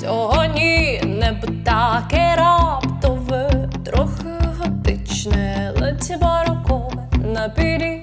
Сьогодні небо таке раптове, трохи готичне, ледь барокове на пірі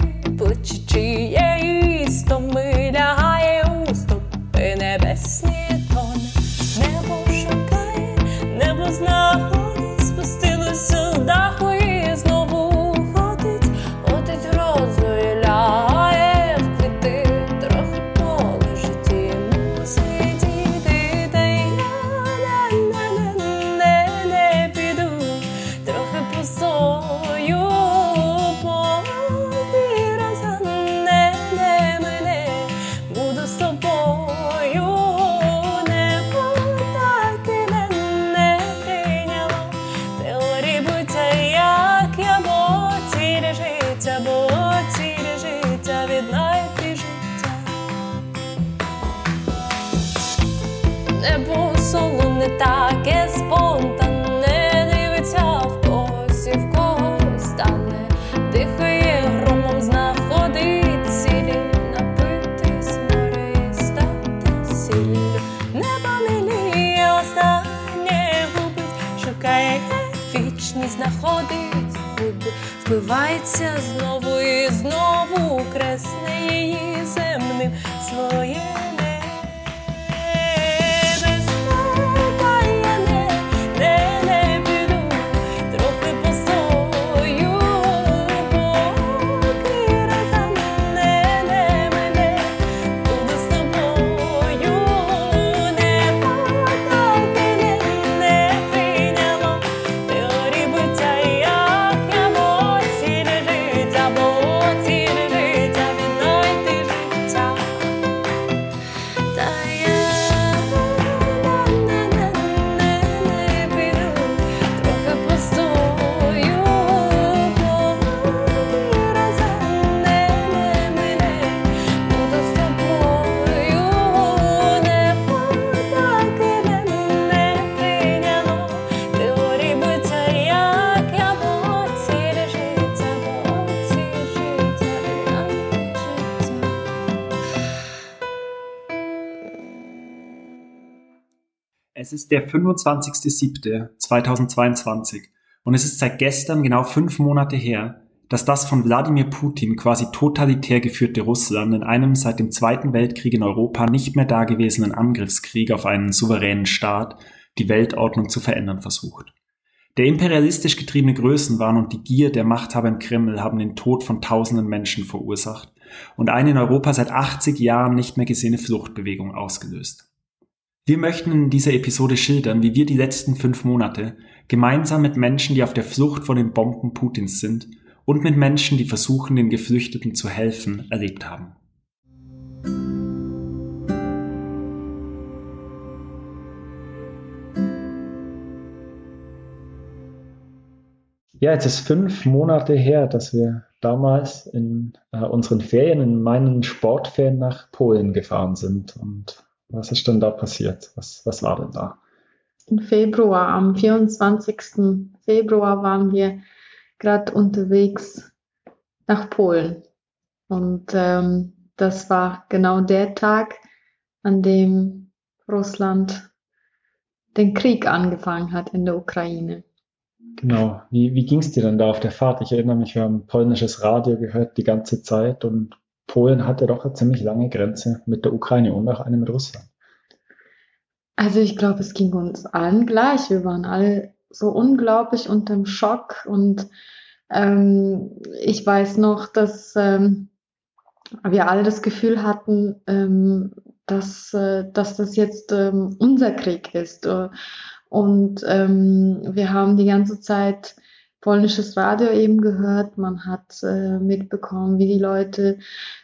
впивається знову і знову der 25.07.2022 und es ist seit gestern genau fünf Monate her, dass das von Wladimir Putin quasi totalitär geführte Russland in einem seit dem Zweiten Weltkrieg in Europa nicht mehr dagewesenen Angriffskrieg auf einen souveränen Staat die Weltordnung zu verändern versucht. Der imperialistisch getriebene Größenwahn und die Gier der Machthaber im Kreml haben den Tod von tausenden Menschen verursacht und eine in Europa seit 80 Jahren nicht mehr gesehene Fluchtbewegung ausgelöst. Wir möchten in dieser Episode schildern, wie wir die letzten fünf Monate gemeinsam mit Menschen, die auf der Flucht vor den Bomben Putins sind und mit Menschen, die versuchen, den Geflüchteten zu helfen, erlebt haben. Ja, jetzt ist fünf Monate her, dass wir damals in äh, unseren Ferien, in meinen Sportferien nach Polen gefahren sind. Und was ist denn da passiert? Was, was war denn da? Im Februar, am 24. Februar waren wir gerade unterwegs nach Polen. Und ähm, das war genau der Tag, an dem Russland den Krieg angefangen hat in der Ukraine. Genau. Wie, wie ging es dir denn da auf der Fahrt? Ich erinnere mich, wir haben polnisches Radio gehört die ganze Zeit und Polen hatte doch eine ziemlich lange Grenze mit der Ukraine und auch eine mit Russland. Also ich glaube, es ging uns allen gleich. Wir waren alle so unglaublich unterm Schock und ähm, ich weiß noch, dass ähm, wir alle das Gefühl hatten, ähm, dass, äh, dass das jetzt ähm, unser Krieg ist. Und ähm, wir haben die ganze Zeit polnisches Radio eben gehört. Man hat äh, mitbekommen, wie die Leute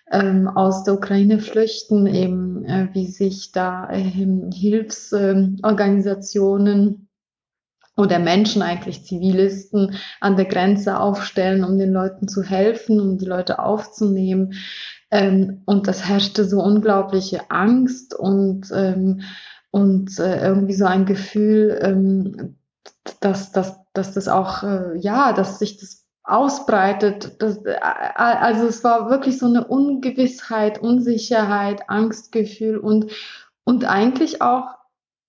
ähm, aus der Ukraine flüchten, eben äh, wie sich da ähm, Hilfsorganisationen oder Menschen eigentlich Zivilisten an der Grenze aufstellen, um den Leuten zu helfen, um die Leute aufzunehmen. Ähm, und das herrschte so unglaubliche Angst und ähm, und äh, irgendwie so ein Gefühl, ähm, dass, dass, dass das auch, äh, ja, dass sich das ausbreitet. Das, äh, also es war wirklich so eine Ungewissheit, Unsicherheit, Angstgefühl und, und eigentlich auch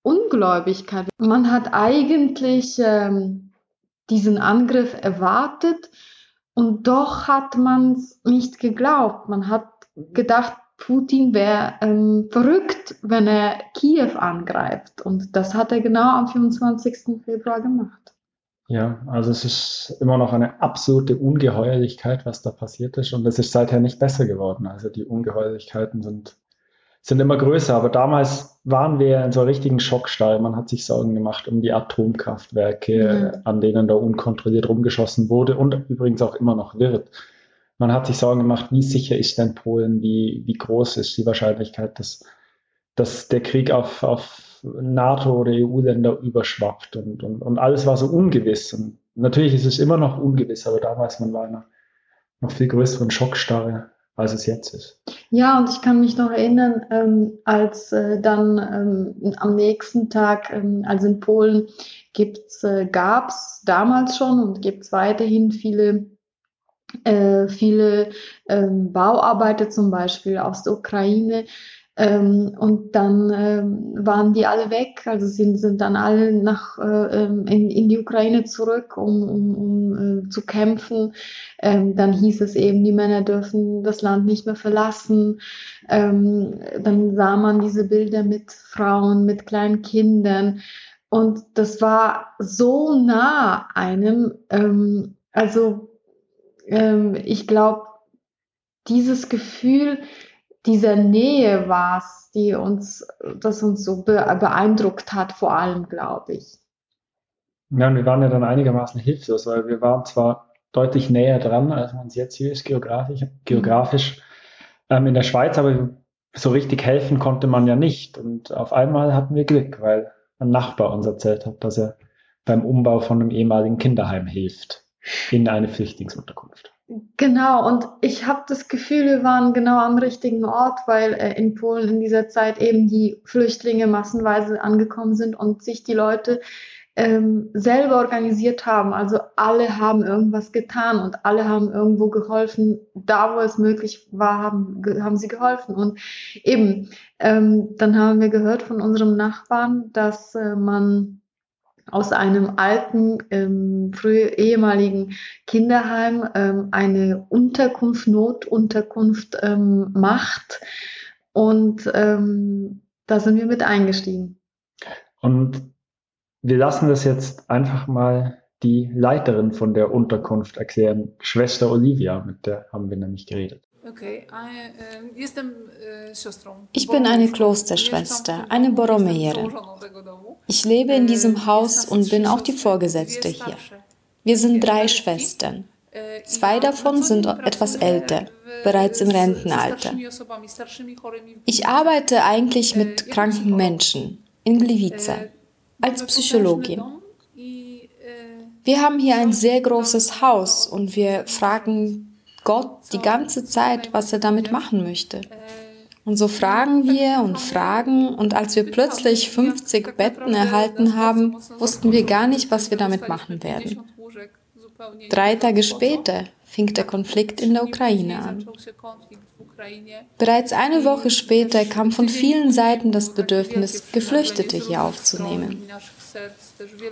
Ungläubigkeit. Man hat eigentlich ähm, diesen Angriff erwartet und doch hat man es nicht geglaubt. Man hat gedacht, Putin wäre ähm, verrückt, wenn er Kiew angreift. Und das hat er genau am 25. Februar gemacht. Ja, also es ist immer noch eine absolute Ungeheuerlichkeit, was da passiert ist. Und es ist seither nicht besser geworden. Also die Ungeheuerlichkeiten sind, sind immer größer. Aber damals waren wir in so einem richtigen Schockstall. Man hat sich Sorgen gemacht um die Atomkraftwerke, Mhm. an denen da unkontrolliert rumgeschossen wurde und übrigens auch immer noch wird. Man hat sich Sorgen gemacht, wie sicher ist denn Polen, wie, wie groß ist die Wahrscheinlichkeit, dass, dass der Krieg auf, auf NATO- oder EU-Länder überschwappt und, und, und alles war so ungewiss. Und natürlich ist es immer noch ungewiss, aber damals man war in einer noch viel größeren Schockstarre, als es jetzt ist. Ja, und ich kann mich noch erinnern, ähm, als äh, dann ähm, am nächsten Tag, ähm, also in Polen äh, gab's damals schon und gibt's weiterhin viele, äh, viele ähm, Bauarbeiter zum Beispiel aus der Ukraine. Ähm, und dann ähm, waren die alle weg, also sind, sind dann alle nach, äh, ähm, in, in die Ukraine zurück, um, um, um äh, zu kämpfen. Ähm, dann hieß es eben, die Männer dürfen das Land nicht mehr verlassen. Ähm, dann sah man diese Bilder mit Frauen, mit kleinen Kindern. Und das war so nah einem. Ähm, also ähm, ich glaube, dieses Gefühl dieser Nähe war es, die uns, das uns so be beeindruckt hat, vor allem, glaube ich. Ja, und wir waren ja dann einigermaßen hilflos, weil wir waren zwar deutlich näher dran, als man es jetzt hier ist, geografisch, geografisch ähm, in der Schweiz, aber so richtig helfen konnte man ja nicht. Und auf einmal hatten wir Glück, weil ein Nachbar uns erzählt hat, dass er beim Umbau von einem ehemaligen Kinderheim hilft in eine Flüchtlingsunterkunft. Genau, und ich habe das Gefühl, wir waren genau am richtigen Ort, weil äh, in Polen in dieser Zeit eben die Flüchtlinge massenweise angekommen sind und sich die Leute ähm, selber organisiert haben. Also alle haben irgendwas getan und alle haben irgendwo geholfen. Da, wo es möglich war, haben, haben sie geholfen. Und eben, ähm, dann haben wir gehört von unserem Nachbarn, dass äh, man aus einem alten, ähm, früher ehemaligen Kinderheim ähm, eine Unterkunft, Notunterkunft ähm, macht. Und ähm, da sind wir mit eingestiegen. Und wir lassen das jetzt einfach mal die Leiterin von der Unterkunft erklären, Schwester Olivia, mit der haben wir nämlich geredet. A e. Ich bin eine. Klosterschwester, eine domu. Ich lebe in diesem E, Haus jest nas und bin auch die Vorgesetzte hier. Wir sind drei. Schwestern. E, Zwei davon sind etwas älter, bereits im Rentenalter. Ich arbeite eigentlich Äh, mit kranken. Menschen in Gliwice als Psychologin. Wir haben hier ein sehr großes Haus und wir fragen Gott die ganze Zeit, was er damit machen möchte. Und so fragen wir und fragen und als wir plötzlich 50 Betten erhalten haben, wussten wir gar nicht, was wir damit machen werden. Drei Tage später fing der Konflikt in der Ukraine an. Bereits eine Woche später kam von vielen Seiten das Bedürfnis, Geflüchtete hier aufzunehmen.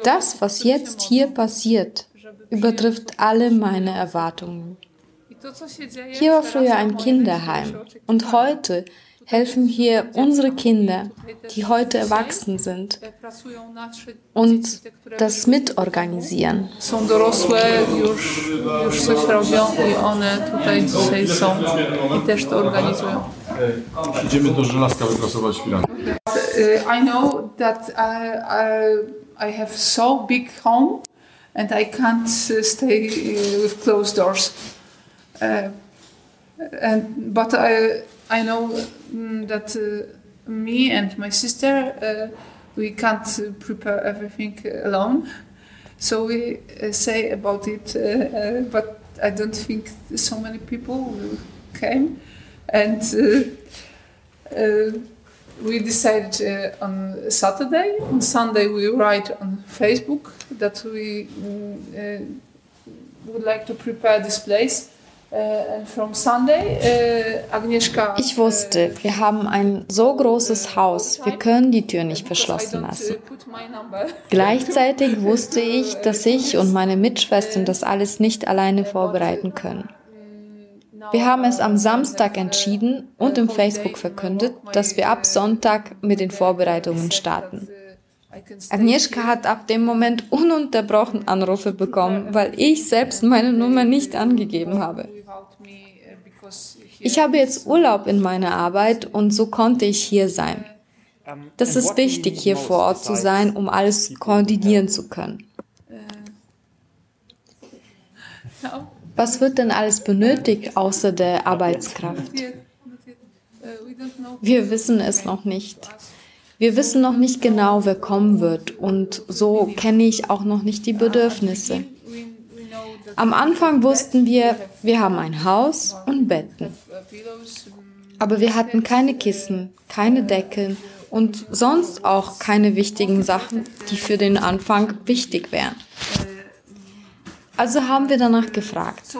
Das, was jetzt hier passiert, übertrifft alle meine Erwartungen. Hier war früher ein Kinderheim und heute helfen hier unsere Kinder, die heute erwachsen sind und das mitorganisieren. Idziemy do żelazka wyprasować firankę. Uh, I know that I, I, I have so big home and I can't uh, stay with closed doors. Uh, and, but I, I know mm, that uh, me and my sister, uh, we can't uh, prepare everything alone. So we uh, say about it, but I don't think so many people came. And we decided uh, on Saturday. On Sunday, we write on Facebook that we mm, uh, would like to prepare this place ich wusste, wir haben ein so großes Haus, wir können die Tür nicht verschlossen lassen. Gleichzeitig wusste ich, dass ich und meine Mitschwestern das alles nicht alleine vorbereiten können. Wir haben es am Samstag entschieden und im Facebook verkündet, dass wir ab Sonntag mit den Vorbereitungen starten. Agnieszka hat ab dem Moment ununterbrochen Anrufe bekommen, weil ich selbst meine Nummer nicht angegeben habe. Ich habe jetzt Urlaub in meiner Arbeit und so konnte ich hier sein. Das ist wichtig, hier vor Ort zu sein, um alles koordinieren zu können. Was wird denn alles benötigt außer der Arbeitskraft? Wir wissen es noch nicht. Wir wissen noch nicht genau, wer kommen wird und so kenne ich auch noch nicht die Bedürfnisse. Am Anfang wussten wir, wir haben ein Haus und Betten. Aber wir hatten keine Kissen, keine Deckeln und sonst auch keine wichtigen Sachen, die für den Anfang wichtig wären. Also haben wir danach gefragt.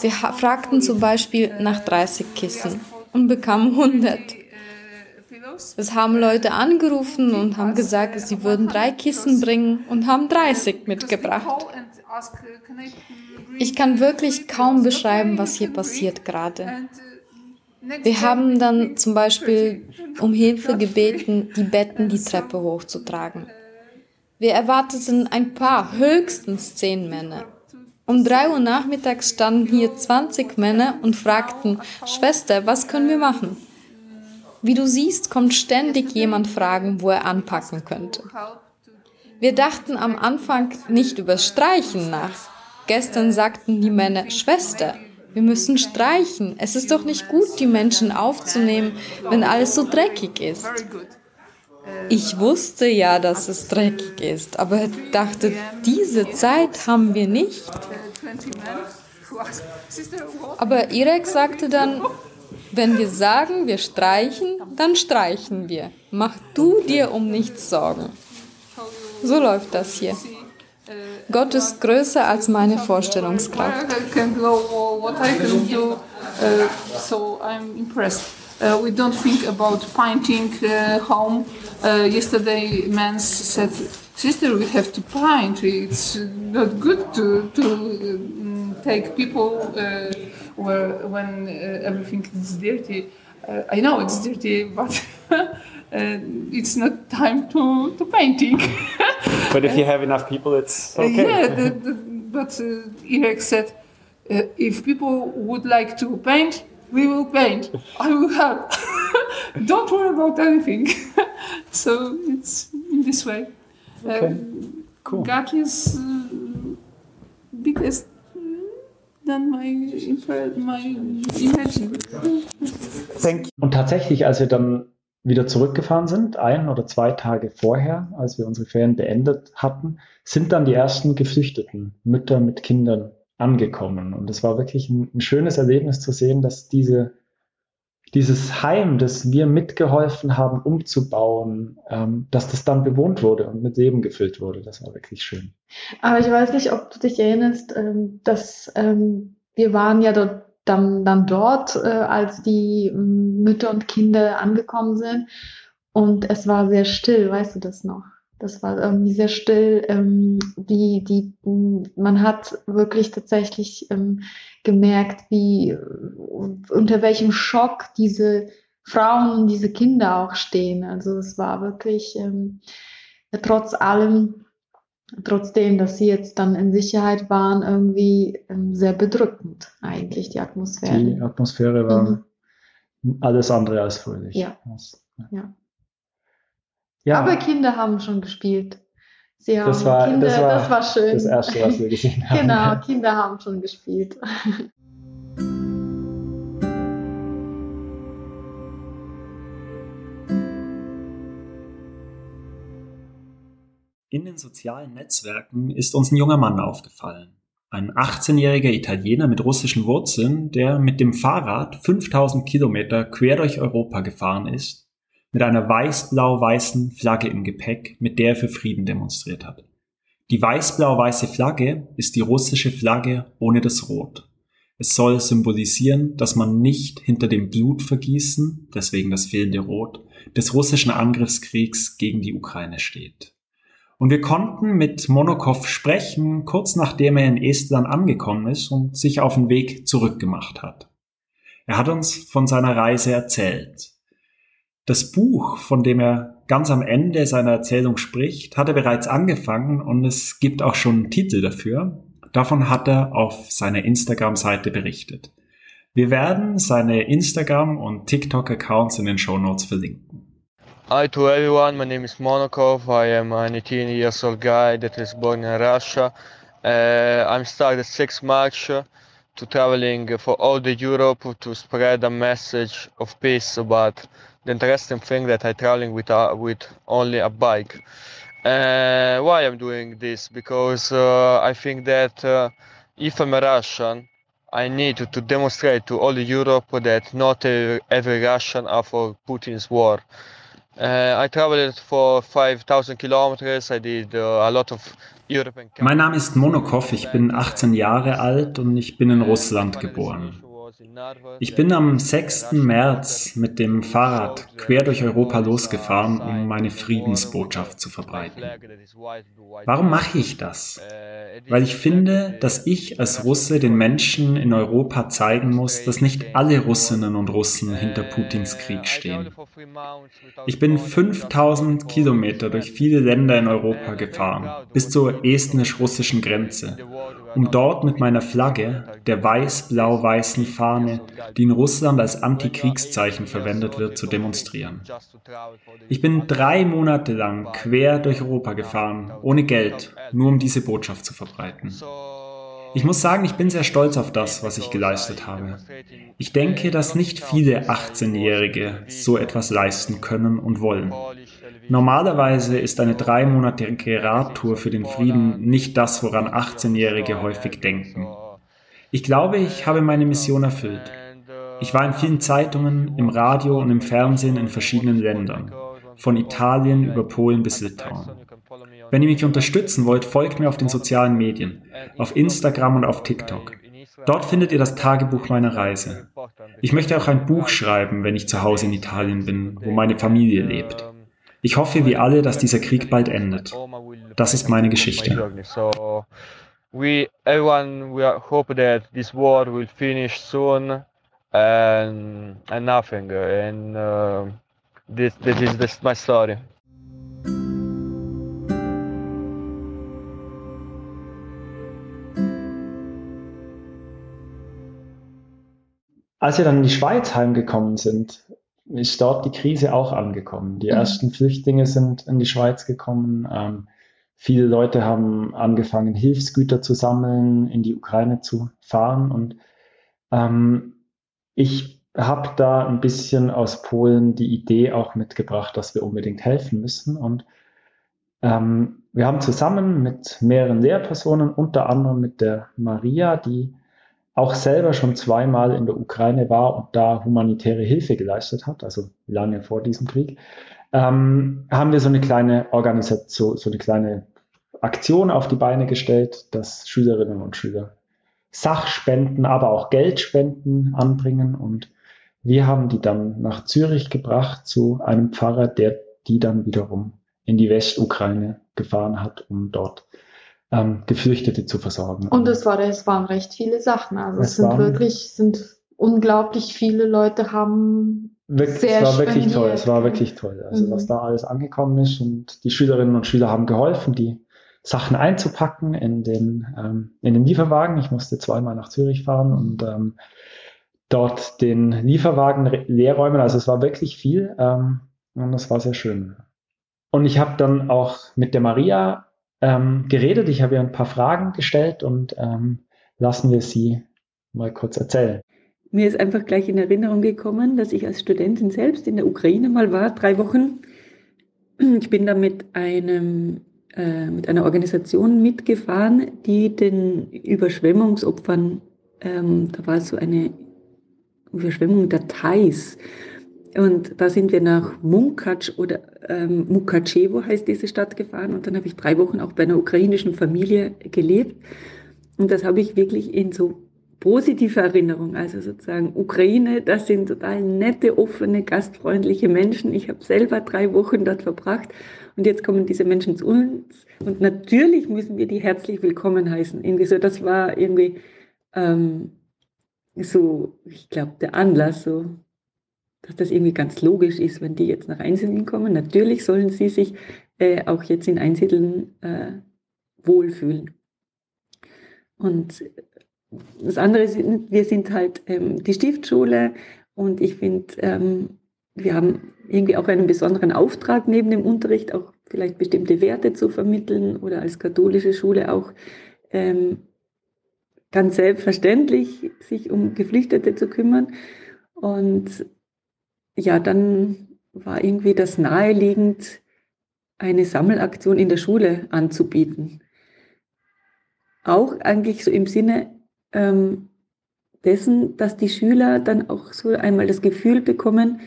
Wir fragten zum Beispiel nach 30 Kissen und bekamen 100. Es haben Leute angerufen und haben gesagt, sie würden drei Kissen bringen und haben 30 mitgebracht. Ich kann wirklich kaum beschreiben, was hier passiert gerade. Wir haben dann zum Beispiel um Hilfe gebeten, die Betten die Treppe hochzutragen. Wir erwarteten ein paar, höchstens zehn Männer. Um drei Uhr nachmittags standen hier 20 Männer und fragten, Schwester, was können wir machen? Wie du siehst, kommt ständig jemand fragen, wo er anpacken könnte. Wir dachten am Anfang nicht über Streichen nach. Gestern sagten die Männer, Schwester, wir müssen streichen. Es ist doch nicht gut, die Menschen aufzunehmen, wenn alles so dreckig ist. Ich wusste ja, dass es dreckig ist, aber dachte, diese Zeit haben wir nicht. Aber Irek sagte dann, wenn wir sagen, wir streichen, dann streichen wir. Mach du dir um nichts Sorgen. So läuft das hier. Gott ist größer als meine Vorstellungskraft. Uh, we don't think about painting uh, home. Uh, yesterday, man said, "Sister, we have to paint. It's not good to to um, take people uh, where when uh, everything is dirty. Uh, I know it's dirty, but uh, it's not time to, to painting. but if you have enough people, it's okay. Yeah, the, the, but uh, Irek said, uh, if people would like to paint, we will paint. I will help. Don't worry about anything. so it's in this way. Okay. Um, cool. Is biggest than my, my imagine. Und tatsächlich, als wir dann wieder zurückgefahren sind, ein oder zwei Tage vorher, als wir unsere Ferien beendet hatten, sind dann die ersten Geflüchteten, Mütter mit Kindern angekommen. Und es war wirklich ein, ein schönes Erlebnis zu sehen, dass diese dieses Heim, das wir mitgeholfen haben umzubauen, ähm, dass das dann bewohnt wurde und mit Leben gefüllt wurde. Das war wirklich schön. Aber ich weiß nicht, ob du dich erinnerst, ähm, dass ähm, wir waren ja dort, dann, dann dort, äh, als die ähm, Mütter und Kinder angekommen sind. Und es war sehr still, weißt du das noch? Das war irgendwie sehr still. Ähm, die, die, man hat wirklich tatsächlich ähm, gemerkt, wie, unter welchem Schock diese Frauen und diese Kinder auch stehen. Also es war wirklich ähm, trotz allem, trotzdem, dass sie jetzt dann in Sicherheit waren, irgendwie ähm, sehr bedrückend eigentlich die Atmosphäre. Die Atmosphäre war mhm. alles andere als fröhlich. Ja. ja. Ja. Aber Kinder haben schon gespielt. Sie haben das war, Kinder, das war, das war schön. Das erste, was wir gesehen haben. genau, Kinder haben schon gespielt. In den sozialen Netzwerken ist uns ein junger Mann aufgefallen. Ein 18-jähriger Italiener mit russischen Wurzeln, der mit dem Fahrrad 5000 Kilometer quer durch Europa gefahren ist mit einer weiß-blau-weißen Flagge im Gepäck, mit der er für Frieden demonstriert hat. Die weiß-blau-weiße Flagge ist die russische Flagge ohne das Rot. Es soll symbolisieren, dass man nicht hinter dem Blutvergießen, deswegen das fehlende Rot, des russischen Angriffskriegs gegen die Ukraine steht. Und wir konnten mit Monokov sprechen, kurz nachdem er in Estland angekommen ist und sich auf den Weg zurückgemacht hat. Er hat uns von seiner Reise erzählt. Das Buch, von dem er ganz am Ende seiner Erzählung spricht, hat er bereits angefangen und es gibt auch schon einen Titel dafür. Davon hat er auf seiner Instagram-Seite berichtet. Wir werden seine Instagram- und TikTok-Accounts in den Show Notes verlinken. Hi to everyone, my name is Monokov. I am an 18 years old guy that is born in Russia. Uh, I'm started six March to traveling for all the Europe to spread a message of peace. But the interesting thing that I traveling with uh, with only a bike. Uh, why I'm doing this? Because uh, I think that uh, if I'm a Russian, I need to, to demonstrate to all Europe that not every Russian are for Putin's war. Uh, I traveled for 5000 kilometers. I did uh, a lot of European Mein Name ist Monokov, ich bin 18 Jahre alt und ich bin in Russland geboren. Ich bin am 6. März mit dem Fahrrad quer durch Europa losgefahren, um meine Friedensbotschaft zu verbreiten. Warum mache ich das? Weil ich finde, dass ich als Russe den Menschen in Europa zeigen muss, dass nicht alle Russinnen und Russen hinter Putins Krieg stehen. Ich bin 5000 Kilometer durch viele Länder in Europa gefahren, bis zur estnisch-russischen Grenze, um dort mit meiner Flagge, der weiß-blau-weißen Fahne, die in Russland als Antikriegszeichen verwendet wird, zu demonstrieren. Ich bin drei Monate lang quer durch Europa gefahren, ohne Geld, nur um diese Botschaft zu verbreiten. Ich muss sagen, ich bin sehr stolz auf das, was ich geleistet habe. Ich denke, dass nicht viele 18-Jährige so etwas leisten können und wollen. Normalerweise ist eine dreimonatige Radtour für den Frieden nicht das, woran 18-Jährige häufig denken. Ich glaube, ich habe meine Mission erfüllt. Ich war in vielen Zeitungen, im Radio und im Fernsehen in verschiedenen Ländern, von Italien über Polen bis Litauen. Wenn ihr mich unterstützen wollt, folgt mir auf den sozialen Medien, auf Instagram und auf TikTok. Dort findet ihr das Tagebuch meiner Reise. Ich möchte auch ein Buch schreiben, wenn ich zu Hause in Italien bin, wo meine Familie lebt. Ich hoffe wie alle, dass dieser Krieg bald endet. Das ist meine Geschichte. We everyone we hope that this war will finish soon and and nothing and uh, this this is this my story. Als wir dann in die Schweiz heimgekommen sind, ist dort die Krise auch angekommen. Die mhm. ersten Flüchtlinge sind in die Schweiz gekommen. Ähm, viele Leute haben angefangen, Hilfsgüter zu sammeln, in die Ukraine zu fahren. Und ähm, ich habe da ein bisschen aus Polen die Idee auch mitgebracht, dass wir unbedingt helfen müssen. Und ähm, wir haben zusammen mit mehreren Lehrpersonen, unter anderem mit der Maria, die auch selber schon zweimal in der Ukraine war und da humanitäre Hilfe geleistet hat, also lange vor diesem Krieg, ähm, haben wir so eine kleine Organisation, so eine kleine Aktion auf die Beine gestellt, dass Schülerinnen und Schüler Sachspenden, aber auch Geldspenden anbringen. Und wir haben die dann nach Zürich gebracht zu einem Pfarrer, der die dann wiederum in die Westukraine gefahren hat, um dort ähm, Geflüchtete zu versorgen. Und es, war, es waren recht viele Sachen. Also es, es sind wirklich, sind unglaublich viele Leute haben wirklich, sehr Es war spendiert. wirklich toll, es war wirklich toll. Also mhm. was da alles angekommen ist und die Schülerinnen und Schüler haben geholfen, die Sachen einzupacken in den, ähm, in den Lieferwagen. Ich musste zweimal nach Zürich fahren und ähm, dort den Lieferwagen leer räumen. Also es war wirklich viel ähm, und das war sehr schön. Und ich habe dann auch mit der Maria ähm, geredet. Ich habe ihr ein paar Fragen gestellt und ähm, lassen wir sie mal kurz erzählen. Mir ist einfach gleich in Erinnerung gekommen, dass ich als Studentin selbst in der Ukraine mal war, drei Wochen. Ich bin da mit einem äh, mit einer Organisation mitgefahren, die den Überschwemmungsopfern, ähm, da war so eine Überschwemmung der Thais, und da sind wir nach Munkac oder ähm, Mukachevo heißt diese Stadt gefahren und dann habe ich drei Wochen auch bei einer ukrainischen Familie gelebt und das habe ich wirklich in so positive Erinnerung. Also sozusagen Ukraine, das sind total nette, offene, gastfreundliche Menschen. Ich habe selber drei Wochen dort verbracht und jetzt kommen diese Menschen zu uns und natürlich müssen wir die herzlich willkommen heißen. Irgendwie so, das war irgendwie ähm, so, ich glaube, der Anlass, so, dass das irgendwie ganz logisch ist, wenn die jetzt nach Einsiedeln kommen. Natürlich sollen sie sich äh, auch jetzt in Einsiedeln äh, wohlfühlen. Und das andere sind, wir sind halt ähm, die Stiftschule und ich finde, ähm, wir haben irgendwie auch einen besonderen Auftrag neben dem Unterricht, auch vielleicht bestimmte Werte zu vermitteln oder als katholische Schule auch ähm, ganz selbstverständlich sich um Geflüchtete zu kümmern. Und ja, dann war irgendwie das naheliegend, eine Sammelaktion in der Schule anzubieten. Auch eigentlich so im Sinne ähm, dessen, dass die Schüler dann auch so einmal das Gefühl bekommen,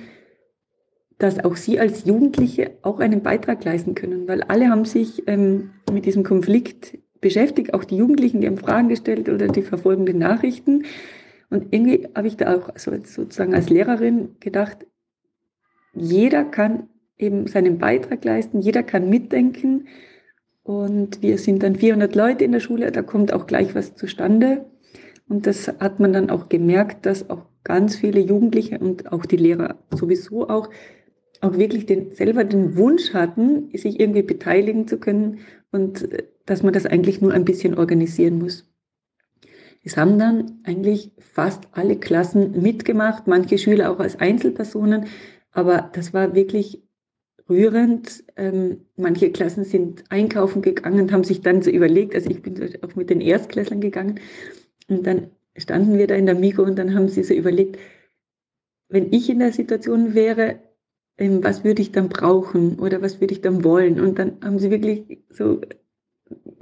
dass auch sie als Jugendliche auch einen Beitrag leisten können, weil alle haben sich ähm, mit diesem Konflikt beschäftigt, auch die Jugendlichen, die haben Fragen gestellt oder die verfolgenden Nachrichten. Und irgendwie habe ich da auch so, sozusagen als Lehrerin gedacht, jeder kann eben seinen Beitrag leisten, jeder kann mitdenken. Und wir sind dann 400 Leute in der Schule, da kommt auch gleich was zustande. Und das hat man dann auch gemerkt, dass auch ganz viele Jugendliche und auch die Lehrer sowieso auch, auch wirklich den, selber den Wunsch hatten, sich irgendwie beteiligen zu können und äh, dass man das eigentlich nur ein bisschen organisieren muss. Es haben dann eigentlich fast alle Klassen mitgemacht, manche Schüler auch als Einzelpersonen, aber das war wirklich rührend. Ähm, manche Klassen sind einkaufen gegangen und haben sich dann so überlegt, also ich bin auch mit den Erstklässlern gegangen und dann standen wir da in der Migo und dann haben sie so überlegt, wenn ich in der Situation wäre, ähm, was würde ich dann brauchen oder was würde ich dann wollen? Und dann haben sie wirklich so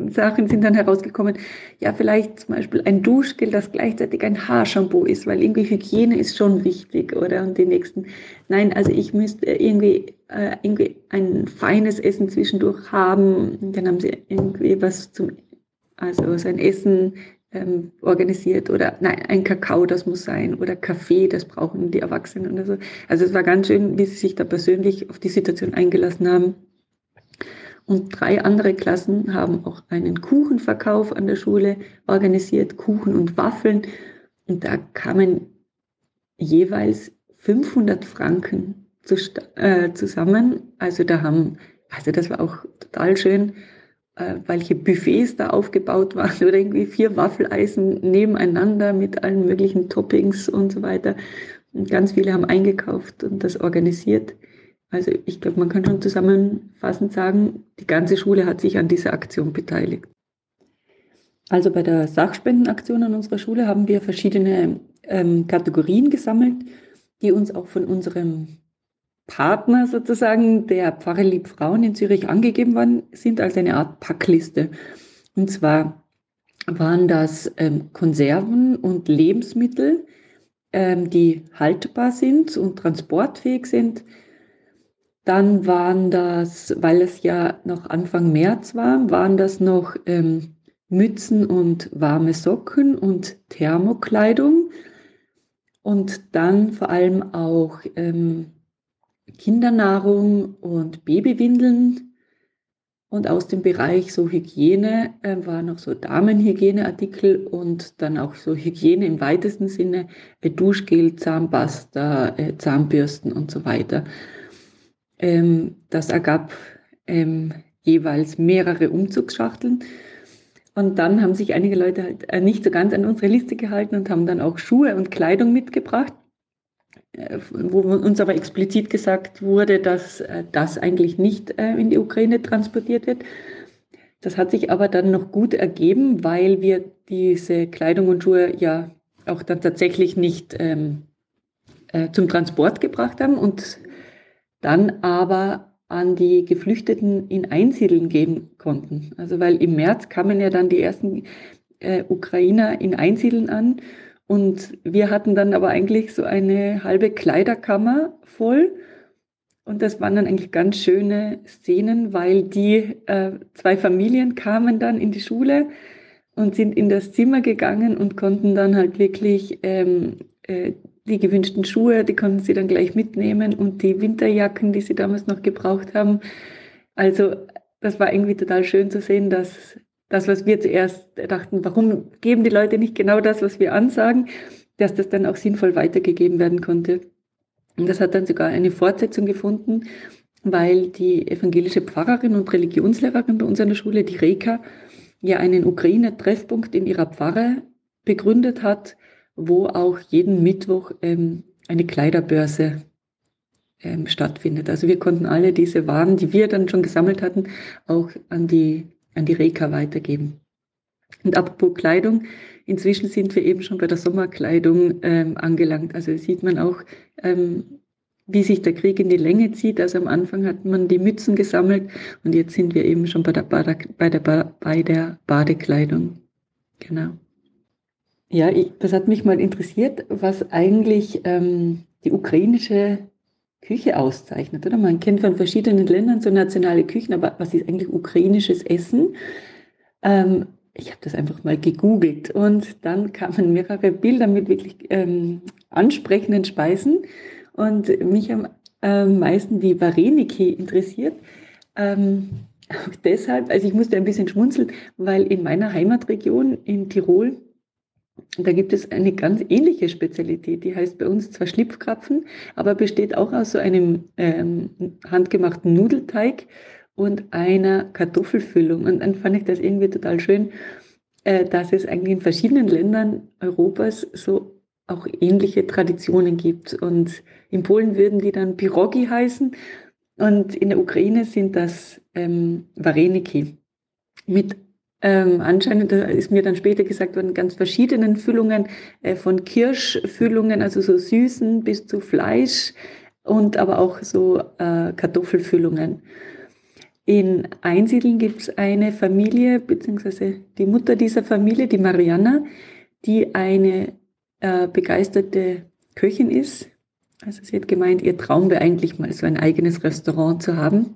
Sachen sind dann herausgekommen, ja, vielleicht zum Beispiel ein Duschgel, das gleichzeitig ein Haarshampoo ist, weil irgendwie Hygiene ist schon wichtig, oder? Und die nächsten, nein, also ich müsste irgendwie, äh, irgendwie ein feines Essen zwischendurch haben. Und dann haben sie irgendwie was zum, also sein Essen ähm, organisiert oder nein, ein Kakao, das muss sein oder Kaffee, das brauchen die Erwachsenen oder so. Also es war ganz schön, wie sie sich da persönlich auf die Situation eingelassen haben. Und drei andere Klassen haben auch einen Kuchenverkauf an der Schule organisiert, Kuchen und Waffeln. Und da kamen jeweils 500 Franken zu, äh, zusammen. Also da haben, also das war auch total schön äh, welche Buffets da aufgebaut waren oder irgendwie vier Waffeleisen nebeneinander mit allen möglichen Toppings und so weiter. Und ganz viele haben eingekauft und das organisiert. Also ich glaube, man kann schon zusammenfassend sagen, die ganze Schule hat sich an dieser Aktion beteiligt. Also bei der Sachspendenaktion an unserer Schule haben wir verschiedene ähm, Kategorien gesammelt, die uns auch von unserem Partner sozusagen der Pfarre Lieb Frauen in Zürich angegeben worden sind als eine Art Packliste. Und zwar waren das ähm, Konserven und Lebensmittel, ähm, die haltbar sind und transportfähig sind. Dann waren das, weil es ja noch Anfang März war, waren das noch ähm, Mützen und warme Socken und Thermokleidung. Und dann vor allem auch ähm, Kindernahrung und Babywindeln. Und aus dem Bereich so Hygiene äh, waren noch so Damenhygieneartikel und dann auch so Hygiene im weitesten Sinne, äh, Duschgel, Zahnpasta, äh, Zahnbürsten und so weiter. Ähm, das ergab ähm, jeweils mehrere Umzugsschachteln. Und dann haben sich einige Leute halt äh, nicht so ganz an unsere Liste gehalten und haben dann auch Schuhe und Kleidung mitgebracht. Äh, wo uns aber explizit gesagt wurde, dass äh, das eigentlich nicht in die Ukraine transportiert wird. Das hat sich aber dann noch gut ergeben, weil wir diese Kleidung und Schuhe ja auch dann tatsächlich nicht ähm, äh, zum Transport gebracht haben und dann aber an die Geflüchteten in Einsiedeln geben konnten. Also weil im März kamen ja dann die ersten äh, Ukrainer in Einsiedeln an und wir hatten dann aber eigentlich so eine halbe Kleiderkammer voll. Und das waren dann eigentlich ganz schöne Szenen, weil die äh, zwei Familien kamen dann in die Schule und sind in das Zimmer gegangen und konnten dann halt wirklich ähm, äh, die gewünschten Schuhe, die konnten sie dann gleich mitnehmen und die Winterjacken, die sie damals noch gebraucht haben. Also das war irgendwie total schön zu sehen, dass das, was wir zuerst dachten, warum geben die Leute nicht genau das, was wir ansagen, dass das dann auch sinnvoll weitergegeben werden konnte. Und das hat dann sogar eine Fortsetzung gefunden, weil die evangelische Pfarrerin und Religionslehrerin bei uns an der Schule, die Reka, ja einen Ukraine-Treffpunkt in ihrer Pfarre begründet hat, wo auch jeden Mittwoch ähm, eine Kleiderbörse ähm, stattfindet. Also wir konnten alle diese Waren, die wir dann schon gesammelt hatten, auch an die, an die Reka weitergeben. Und apropos Kleidung, inzwischen sind wir eben schon bei der Sommerkleidung ähm, angelangt. Also sieht man auch, ähm, wie sich der Krieg in die Länge zieht. Also am Anfang hat man die Mützen gesammelt und jetzt sind wir eben schon bei der, Bade, bei der, bei der Badekleidung. Genau. Ja, ich, das hat mich mal interessiert, was eigentlich ähm, die ukrainische Küche auszeichnet. Oder man kennt von verschiedenen Ländern so nationale Küchen, aber was ist eigentlich ukrainisches Essen? Ähm, ich habe das einfach mal gegoogelt und dann kamen mehrere Bilder mit wirklich ähm, ansprechenden Speisen und mich am äh, meisten die Vareniki interessiert. Ähm, deshalb, also ich musste ein bisschen schmunzeln, weil in meiner Heimatregion in Tirol, da gibt es eine ganz ähnliche Spezialität, die heißt bei uns zwar Schlipfkrapfen, aber besteht auch aus so einem ähm, handgemachten Nudelteig und einer Kartoffelfüllung. Und dann fand ich das irgendwie total schön, äh, dass es eigentlich in verschiedenen Ländern Europas so auch ähnliche Traditionen gibt. Und in Polen würden die dann Pirogi heißen und in der Ukraine sind das ähm, Vareniki. Mit ähm, anscheinend, da ist mir dann später gesagt worden, ganz verschiedenen Füllungen, äh, von Kirschfüllungen, also so süßen bis zu Fleisch und aber auch so äh, Kartoffelfüllungen. In Einsiedeln gibt es eine Familie, beziehungsweise die Mutter dieser Familie, die Mariana, die eine äh, begeisterte Köchin ist. Also sie hat gemeint, ihr Traum wäre eigentlich mal so ein eigenes Restaurant zu haben.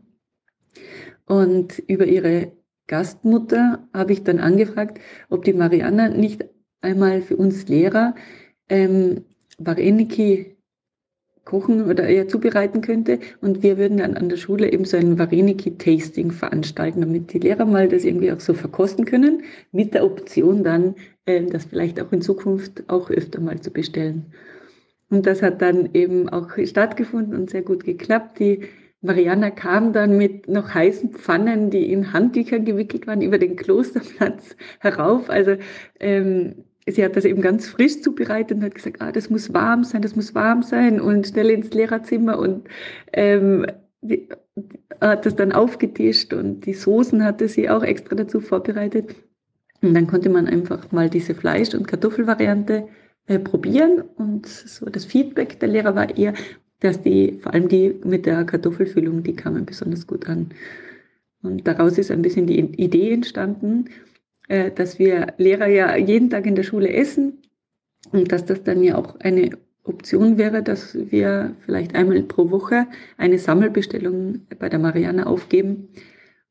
Und über ihre Gastmutter habe ich dann angefragt, ob die Mariana nicht einmal für uns Lehrer ähm, Vareniki kochen oder eher zubereiten könnte. Und wir würden dann an der Schule eben so ein Vareniki-Tasting veranstalten, damit die Lehrer mal das irgendwie auch so verkosten können, mit der Option dann, äh, das vielleicht auch in Zukunft auch öfter mal zu bestellen. Und das hat dann eben auch stattgefunden und sehr gut geklappt. Die Mariana kam dann mit noch heißen Pfannen, die in Handtücher gewickelt waren, über den Klosterplatz herauf. Also ähm, sie hat das eben ganz frisch zubereitet und hat gesagt, ah, das muss warm sein, das muss warm sein und schnell ins Lehrerzimmer und ähm, die, hat das dann aufgetischt und die Soßen hatte sie auch extra dazu vorbereitet. Und dann konnte man einfach mal diese Fleisch- und Kartoffelvariante äh, probieren und so das Feedback der Lehrer war eher, dass die, vor allem die mit der Kartoffelfüllung, die kamen besonders gut an. Und daraus ist ein bisschen die Idee entstanden, äh, dass wir Lehrer ja jeden Tag in der Schule essen und dass das dann ja auch eine Option wäre, dass wir vielleicht einmal pro Woche eine Sammelbestellung bei der Marianne aufgeben.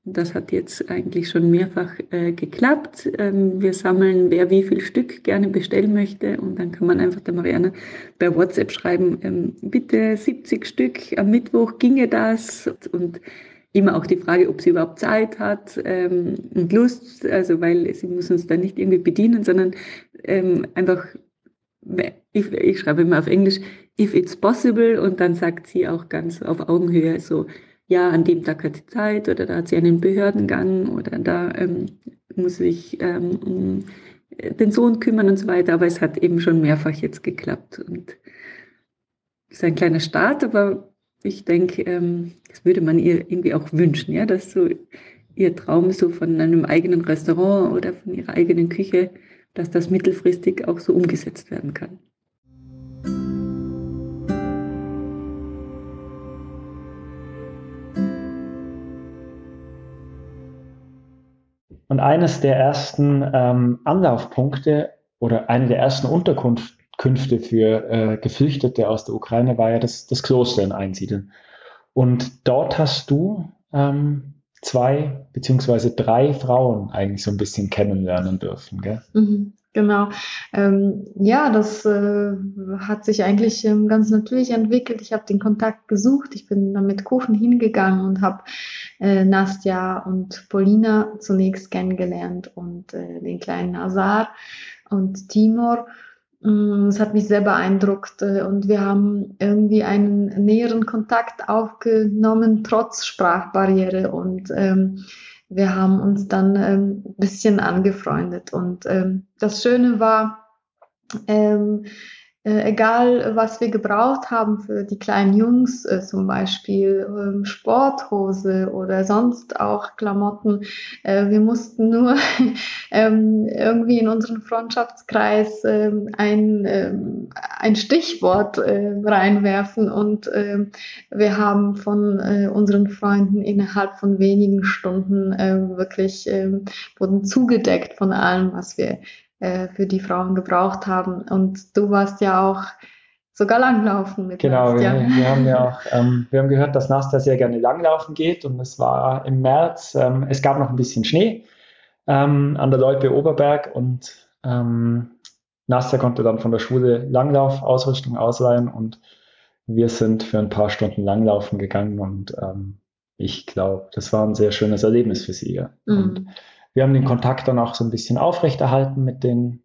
Das hat jetzt eigentlich schon mehrfach äh, geklappt. Ähm, wir sammeln, wer wie viel Stück gerne bestellen möchte. Und dann kann man einfach der Marianne bei WhatsApp schreiben, ähm, bitte 70 Stück am Mittwoch ginge das. Und immer auch die Frage, ob sie überhaupt Zeit hat ähm, und Lust, also weil sie muss uns da nicht irgendwie bedienen, sondern ähm, einfach, ich, ich schreibe immer auf Englisch, if it's possible und dann sagt sie auch ganz auf Augenhöhe so, ja, an dem Tag hat sie Zeit oder da hat sie einen Behördengang oder da ähm, muss ich ähm, um den Sohn kümmern und so weiter, aber es hat eben schon mehrfach jetzt geklappt und es ist ein kleiner Start, aber ich denke, ähm, das würde man ihr irgendwie auch wünschen, ja, dass so ihr Traum so von einem eigenen Restaurant oder von ihrer eigenen Küche, dass das mittelfristig auch so umgesetzt werden kann. Und eines der ersten ähm, Anlaufpunkte oder eine der ersten Unterkünfte für äh, Geflüchtete aus der Ukraine war ja das, das Kloster in Einsiedeln. Und dort hast du ähm, zwei beziehungsweise drei Frauen eigentlich so ein bisschen kennenlernen dürfen. Gell? Mhm. Genau. Ähm, ja, das äh, hat sich eigentlich ähm, ganz natürlich entwickelt. Ich habe den Kontakt gesucht. Ich bin dann mit Kuchen hingegangen und habe äh, Nastja und Polina zunächst kennengelernt und äh, den kleinen Nazar und Timor. Mm, es hat mich sehr beeindruckt äh, und wir haben irgendwie einen näheren Kontakt aufgenommen, trotz Sprachbarriere und ähm, wir haben uns dann ähm, ein bisschen angefreundet. Und ähm, das Schöne war, ähm, äh, egal was wir gebraucht haben für die kleinen Jungs, äh, zum Beispiel ähm, Sporthose oder sonst auch Klamotten, äh, wir mussten nur ähm, irgendwie in unseren Freundschaftskreis ähm, ein, ähm, ein Stichwort äh, reinwerfen und wir haben von äh, unseren Freunden innerhalb von wenigen Stunden äh, wirklich wurden zugedeckt von allem, was wir äh, für die Frauen gebraucht haben. Und du warst ja auch sogar langlaufen mit Genau, Nastja. Wir, wir, haben ja auch, ähm, wir haben gehört, dass Nastja sehr gerne langlaufen geht und es war im März. Ähm, es gab noch ein bisschen Schnee ähm, an der Loipe Oberberg und ähm, Nastja konnte dann von der Schule Langlaufausrüstung ausleihen und wir sind für ein paar Stunden langlaufen gegangen und ähm, ich glaube, das war ein sehr schönes Erlebnis für sie. Ja. Mhm. Und wir haben den Kontakt dann auch so ein bisschen aufrechterhalten mit den,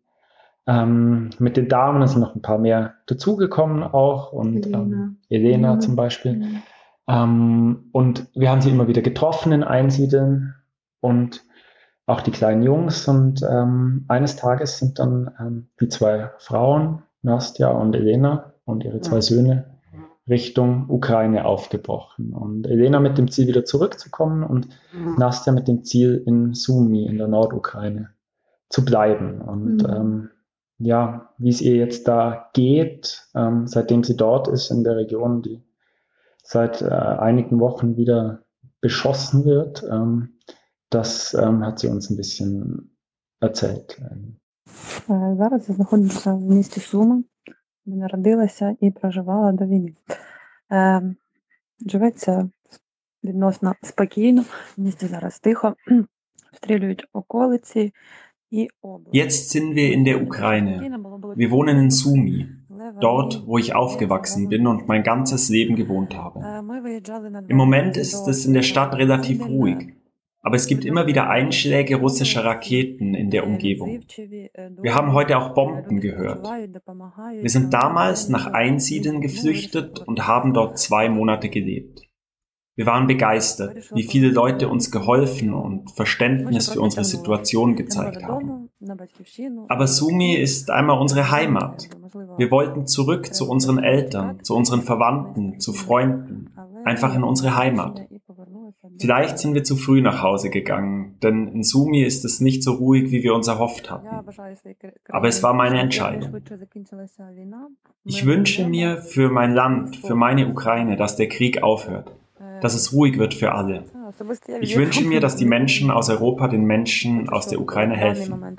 ähm, mit den Damen. Es sind noch ein paar mehr dazugekommen auch und Elena, ähm, Elena mhm. zum Beispiel. Mhm. Ähm, und wir haben sie immer wieder getroffen in Einsiedeln und auch die kleinen Jungs. Und ähm, eines Tages sind dann ähm, die zwei Frauen, Nastja und Elena und ihre zwei ja. Söhne, Richtung Ukraine aufgebrochen. Und Elena mit dem Ziel, wieder zurückzukommen und mhm. Nastja mit dem Ziel, in Sumi, in der Nordukraine, zu bleiben. Und mhm. ähm, ja, wie es ihr jetzt da geht, ähm, seitdem sie dort ist in der Region, die seit äh, einigen Wochen wieder beschossen wird, ähm, das ähm, hat sie uns ein bisschen erzählt. Зараз знаходимося в місті Суми, де народилася і проживала до війни. Е, Живеться відносно спокійно, в місті зараз тихо, обстрілюють околиці і область. Jetzt sind wir in der Ukraine. Wir wohnen in Sumi, dort, wo ich aufgewachsen bin und mein ganzes Leben gewohnt habe. Im Moment ist es in der Stadt relativ ruhig. Aber es gibt immer wieder Einschläge russischer Raketen in der Umgebung. Wir haben heute auch Bomben gehört. Wir sind damals nach Einsiedeln geflüchtet und haben dort zwei Monate gelebt. Wir waren begeistert, wie viele Leute uns geholfen und Verständnis für unsere Situation gezeigt haben. Aber Sumi ist einmal unsere Heimat. Wir wollten zurück zu unseren Eltern, zu unseren Verwandten, zu Freunden, einfach in unsere Heimat. Vielleicht sind wir zu früh nach Hause gegangen, denn in Sumi ist es nicht so ruhig, wie wir uns erhofft hatten. Aber es war meine Entscheidung. Ich wünsche mir für mein Land, für meine Ukraine, dass der Krieg aufhört, dass es ruhig wird für alle. Ich wünsche mir, dass die Menschen aus Europa den Menschen aus der Ukraine helfen.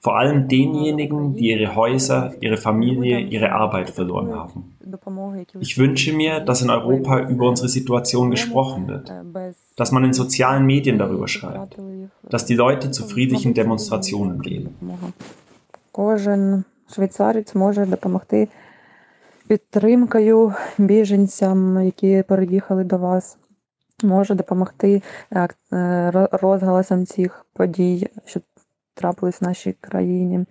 Vor allem denjenigen, die ihre Häuser, ihre Familie, ihre Arbeit verloren haben. Ich wünsche mir, dass in Europa über unsere Situation gesprochen wird, dass man in sozialen Medien darüber schreibt, dass die Leute zu friedlichen Demonstrationen gehen. Кожен швейцарець може допомогти підтримкою біженцям, які переїхали до вас. може допомогти е, розголосом цих подій, що трапились в нашій країні,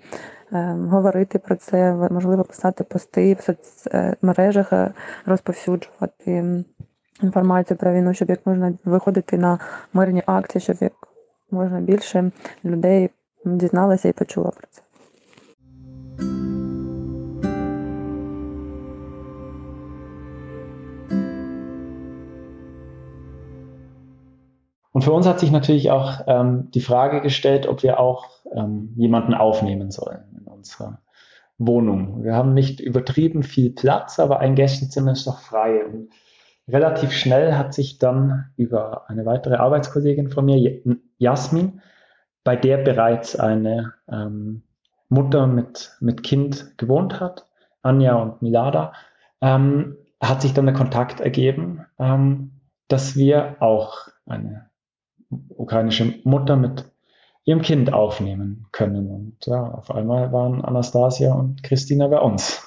е, говорити про це, можливо, писати пости в соцмережах, е, розповсюджувати інформацію про війну, щоб як можна виходити на мирні акції, щоб як можна більше людей дізналося і почуло про це. Für uns hat sich natürlich auch ähm, die Frage gestellt, ob wir auch ähm, jemanden aufnehmen sollen in unserer Wohnung. Wir haben nicht übertrieben viel Platz, aber ein Gästezimmer ist noch frei. Und relativ schnell hat sich dann über eine weitere Arbeitskollegin von mir, Jasmin, bei der bereits eine ähm, Mutter mit, mit Kind gewohnt hat, Anja und Milada, ähm, hat sich dann der Kontakt ergeben, ähm, dass wir auch eine ukrainische Mutter mit ihrem Kind aufnehmen können. Und ja, auf einmal waren Anastasia und Christina bei uns.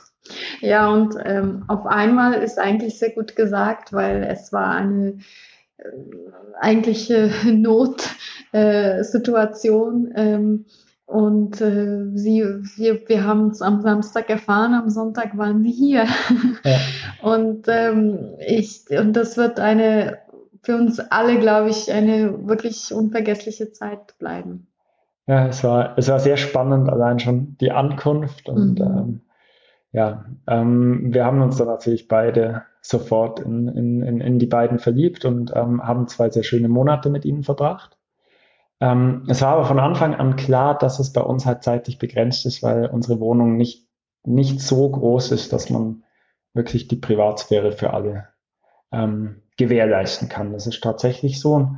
Ja, und ähm, auf einmal ist eigentlich sehr gut gesagt, weil es war eine äh, eigentliche Notsituation. Äh, ähm, und äh, sie, wir, wir haben es am Samstag erfahren, am Sonntag waren sie hier. Ja. und ähm, ich, und das wird eine für uns alle, glaube ich, eine wirklich unvergessliche Zeit bleiben. Ja, es war, es war sehr spannend, allein schon die Ankunft. Und mhm. ähm, ja, ähm, wir haben uns dann natürlich beide sofort in, in, in, in die beiden verliebt und ähm, haben zwei sehr schöne Monate mit ihnen verbracht. Ähm, es war aber von Anfang an klar, dass es bei uns halt zeitlich begrenzt ist, weil unsere Wohnung nicht, nicht so groß ist, dass man wirklich die Privatsphäre für alle ähm, gewährleisten kann. Das ist tatsächlich so.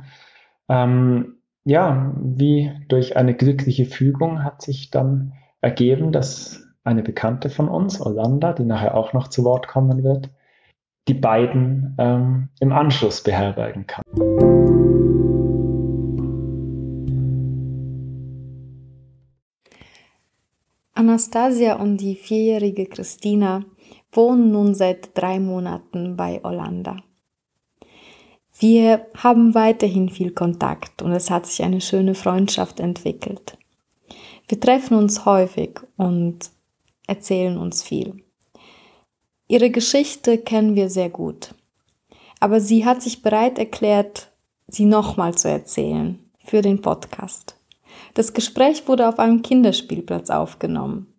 Ähm, ja, wie durch eine glückliche Fügung hat sich dann ergeben, dass eine Bekannte von uns, Orlando, die nachher auch noch zu Wort kommen wird, die beiden ähm, im Anschluss beherbergen kann. Anastasia und die vierjährige Christina wohnen nun seit drei Monaten bei Orlando. Wir haben weiterhin viel Kontakt und es hat sich eine schöne Freundschaft entwickelt. Wir treffen uns häufig und erzählen uns viel. Ihre Geschichte kennen wir sehr gut, aber sie hat sich bereit erklärt, sie nochmal zu erzählen für den Podcast. Das Gespräch wurde auf einem Kinderspielplatz aufgenommen.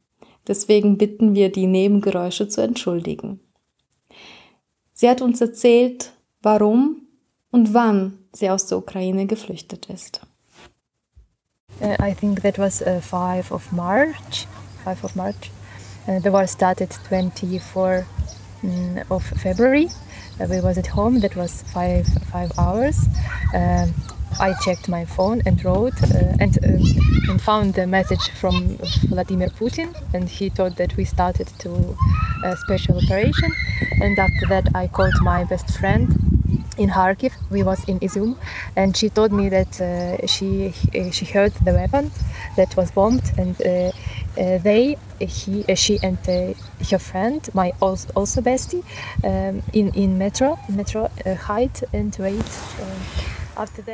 Deswegen bitten wir, die Nebengeräusche zu entschuldigen. Sie hat uns erzählt, warum und wann sie aus der Ukraine geflüchtet ist. Uh, I think that was uh, 5 of March. 5 of March. Uh, the war started 24 um, of February. Uh, we was at home. That was five five hours. Um, I checked my phone and wrote uh, and um, and found the message from Vladimir Putin, and he told that we started to a uh, special operation. And after that, I called my best friend in Kharkiv. We was in Izum, and she told me that uh, she uh, she heard the weapon that was bombed, and uh, uh they he uh, she and uh, her friend, my also, also bestie, um, in in metro metro height and wait.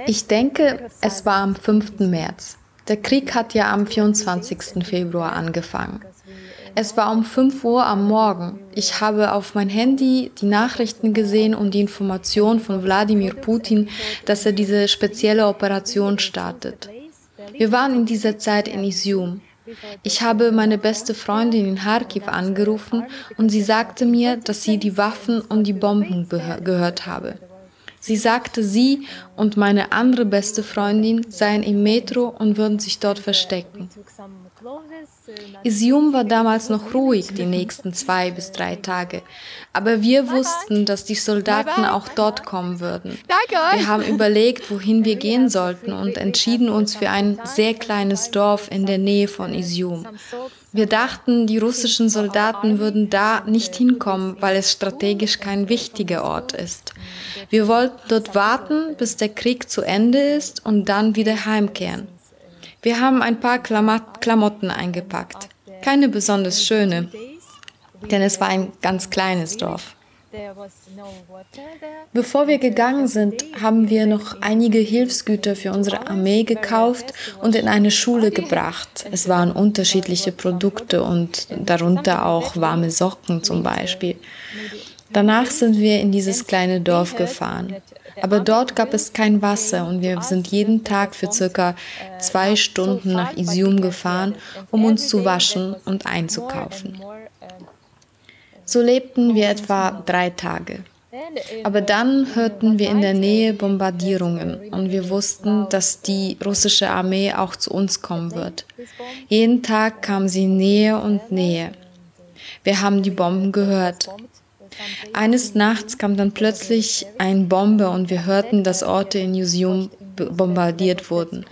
Ich denke, es war am 5. März. Der Krieg hat ja am 24. Februar angefangen. Es war um 5 Uhr am Morgen. Ich habe auf mein Handy die Nachrichten gesehen und die Information von Wladimir Putin, dass er diese spezielle Operation startet. Wir waren in dieser Zeit in Isium. Ich habe meine beste Freundin in Kharkiv angerufen und sie sagte mir, dass sie die Waffen und die Bomben gehört habe. Sie sagte, sie und meine andere beste Freundin seien im Metro und würden sich dort verstecken. Isium war damals noch ruhig die nächsten zwei bis drei Tage, aber wir wussten, dass die Soldaten auch dort kommen würden. Wir haben überlegt, wohin wir gehen sollten und entschieden uns für ein sehr kleines Dorf in der Nähe von Isium. Wir dachten, die russischen Soldaten würden da nicht hinkommen, weil es strategisch kein wichtiger Ort ist. Wir wollten dort warten, bis der Krieg zu Ende ist und dann wieder heimkehren. Wir haben ein paar Klamotten eingepackt. Keine besonders schöne, denn es war ein ganz kleines Dorf. Bevor wir gegangen sind, haben wir noch einige Hilfsgüter für unsere Armee gekauft und in eine Schule gebracht. Es waren unterschiedliche Produkte und darunter auch warme Socken zum Beispiel. Danach sind wir in dieses kleine Dorf gefahren. Aber dort gab es kein Wasser und wir sind jeden Tag für circa zwei Stunden nach Isium gefahren, um uns zu waschen und einzukaufen. So lebten wir etwa drei Tage. Aber dann hörten wir in der Nähe Bombardierungen und wir wussten, dass die russische Armee auch zu uns kommen wird. Jeden Tag kam sie näher und näher. Wir haben die Bomben gehört. Eines Nachts kam dann plötzlich eine Bombe und wir hörten, dass Orte in Museum bombardiert wurden.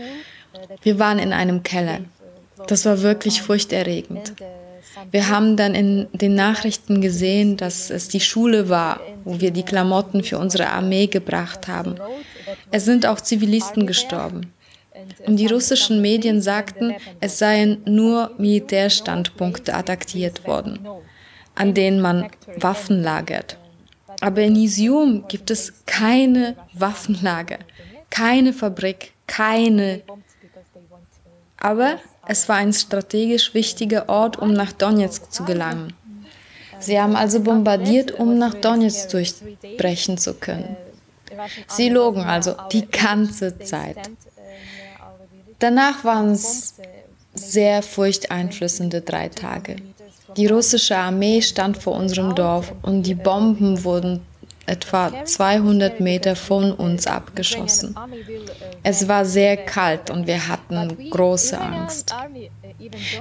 Wir waren in einem Keller. Das war wirklich furchterregend. Wir haben dann in den Nachrichten gesehen, dass es die Schule war, wo wir die Klamotten für unsere Armee gebracht haben. Es sind auch Zivilisten gestorben. Und die russischen Medien sagten, es seien nur Militärstandpunkte attackiert worden, an denen man Waffen lagert. Aber in Isium gibt es keine Waffenlager, keine Fabrik, keine. Aber es war ein strategisch wichtiger Ort, um nach Donetsk zu gelangen. Sie haben also bombardiert, um nach Donetsk durchbrechen zu können. Sie logen also die ganze Zeit. Danach waren es sehr furchteinflößende drei Tage. Die russische Armee stand vor unserem Dorf und die Bomben wurden etwa 200 Meter von uns abgeschossen. Es war sehr kalt und wir hatten große Angst.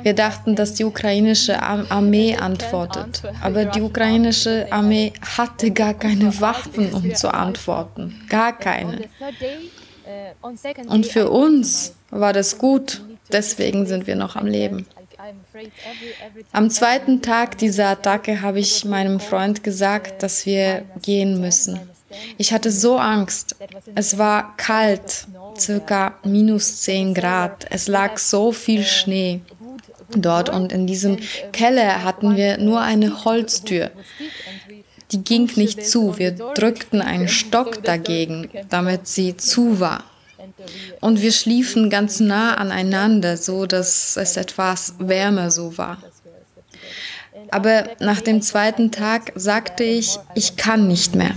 Wir dachten, dass die ukrainische Armee antwortet, aber die ukrainische Armee hatte gar keine Waffen, um zu antworten. Gar keine. Und für uns war das gut, deswegen sind wir noch am Leben. Am zweiten Tag dieser Attacke habe ich meinem Freund gesagt, dass wir gehen müssen. Ich hatte so Angst. Es war kalt, circa minus 10 Grad. Es lag so viel Schnee dort und in diesem Keller hatten wir nur eine Holztür. Die ging nicht zu. Wir drückten einen Stock dagegen, damit sie zu war. Und wir schliefen ganz nah aneinander, so dass es etwas wärmer so war. Aber nach dem zweiten Tag sagte ich, ich kann nicht mehr.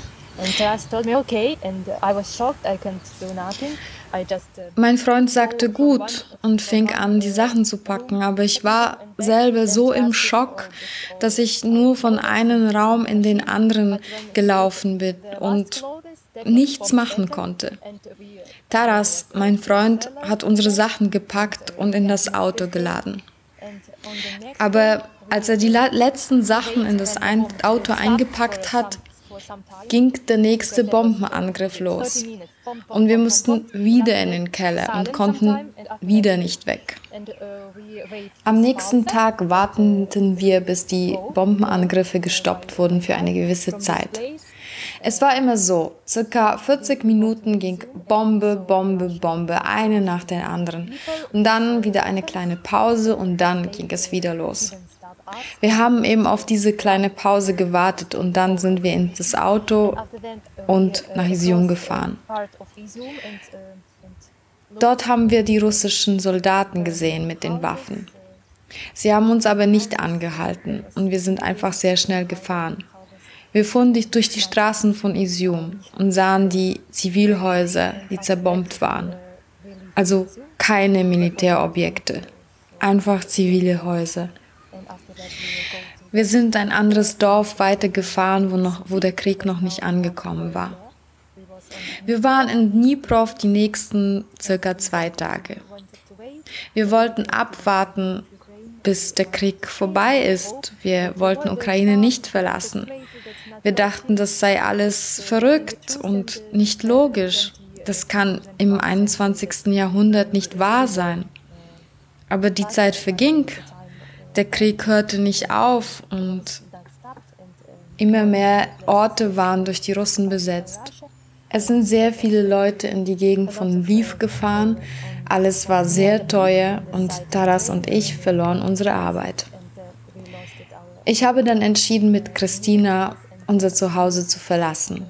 Mein Freund sagte gut und fing an, die Sachen zu packen, aber ich war selber so im Schock, dass ich nur von einem Raum in den anderen gelaufen bin und nichts machen konnte. Taras, mein Freund, hat unsere Sachen gepackt und in das Auto geladen. Aber als er die letzten Sachen in das Auto eingepackt hat, ging der nächste Bombenangriff los. Und wir mussten wieder in den Keller und konnten wieder nicht weg. Am nächsten Tag warteten wir, bis die Bombenangriffe gestoppt wurden für eine gewisse Zeit. Es war immer so, circa 40 Minuten ging Bombe, Bombe, Bombe, eine nach der anderen. Und dann wieder eine kleine Pause und dann ging es wieder los. Wir haben eben auf diese kleine Pause gewartet und dann sind wir in das Auto und nach Isium gefahren. Dort haben wir die russischen Soldaten gesehen mit den Waffen. Sie haben uns aber nicht angehalten und wir sind einfach sehr schnell gefahren. Wir fuhren durch die Straßen von Isium und sahen die Zivilhäuser, die zerbombt waren. Also keine Militärobjekte, einfach zivile Häuser. Wir sind ein anderes Dorf weitergefahren, wo, noch, wo der Krieg noch nicht angekommen war. Wir waren in Dniprov die nächsten circa zwei Tage. Wir wollten abwarten, bis der Krieg vorbei ist. Wir wollten Ukraine nicht verlassen. Wir dachten, das sei alles verrückt und nicht logisch. Das kann im 21. Jahrhundert nicht wahr sein. Aber die Zeit verging. Der Krieg hörte nicht auf und immer mehr Orte waren durch die Russen besetzt. Es sind sehr viele Leute in die Gegend von Lviv gefahren. Alles war sehr teuer und Taras und ich verloren unsere Arbeit. Ich habe dann entschieden, mit Christina unser Zuhause zu verlassen.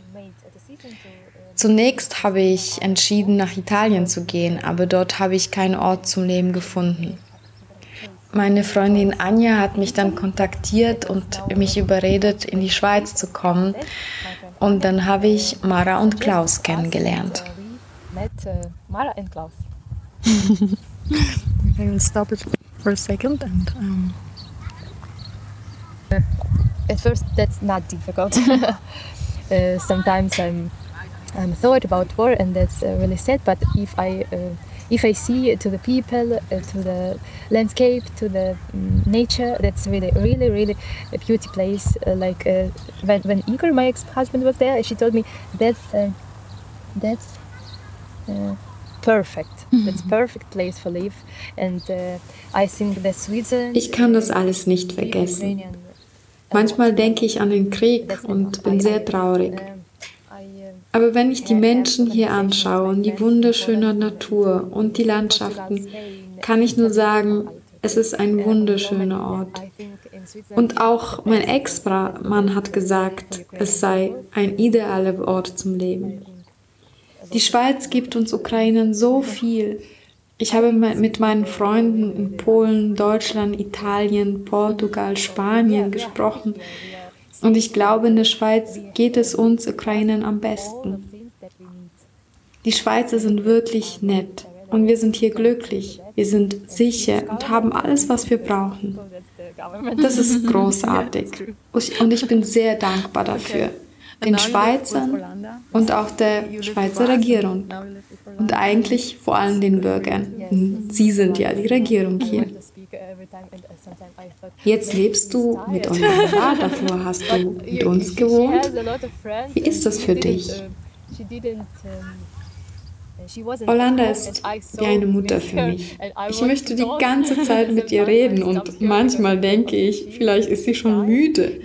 Zunächst habe ich entschieden, nach Italien zu gehen, aber dort habe ich keinen Ort zum Leben gefunden. Meine Freundin Anja hat mich dann kontaktiert und mich überredet, in die Schweiz zu kommen. Und dann habe ich Mara und Klaus kennengelernt. Mara und Klaus. I will stop it for a second and um at first that's not difficult. uh, sometimes I'm I'm thought about war and that's uh, really sad. But if I uh, if I see to the people, uh, to the landscape, to the um, nature, that's really really really a beauty place. Uh, like uh, when when Igor, my ex-husband, was there, she told me that's that's perfect. That's perfect place for live. And I think that Sweden. Ich kann das alles nicht vergessen. Manchmal denke ich an den Krieg und bin sehr traurig. Aber wenn ich die Menschen hier anschaue und die wunderschöne Natur und die Landschaften, kann ich nur sagen, es ist ein wunderschöner Ort. Und auch mein Ex-Mann hat gesagt, es sei ein idealer Ort zum Leben. Die Schweiz gibt uns Ukrainern so viel. Ich habe mit meinen Freunden in Polen, Deutschland, Italien, Portugal, Spanien gesprochen und ich glaube, in der Schweiz geht es uns Ukrainern am besten. Die Schweizer sind wirklich nett und wir sind hier glücklich, wir sind sicher und haben alles, was wir brauchen. Das ist großartig und ich bin sehr dankbar dafür den Schweizern und auch der Schweizer Regierung und eigentlich vor allem den Bürgern. Sie sind ja die Regierung hier. Jetzt lebst du mit Olanda, davor hast du mit uns gewohnt. Wie ist das für dich? Olanda ist wie eine Mutter für mich. Ich möchte die ganze Zeit mit ihr reden und manchmal denke ich, vielleicht ist sie schon müde.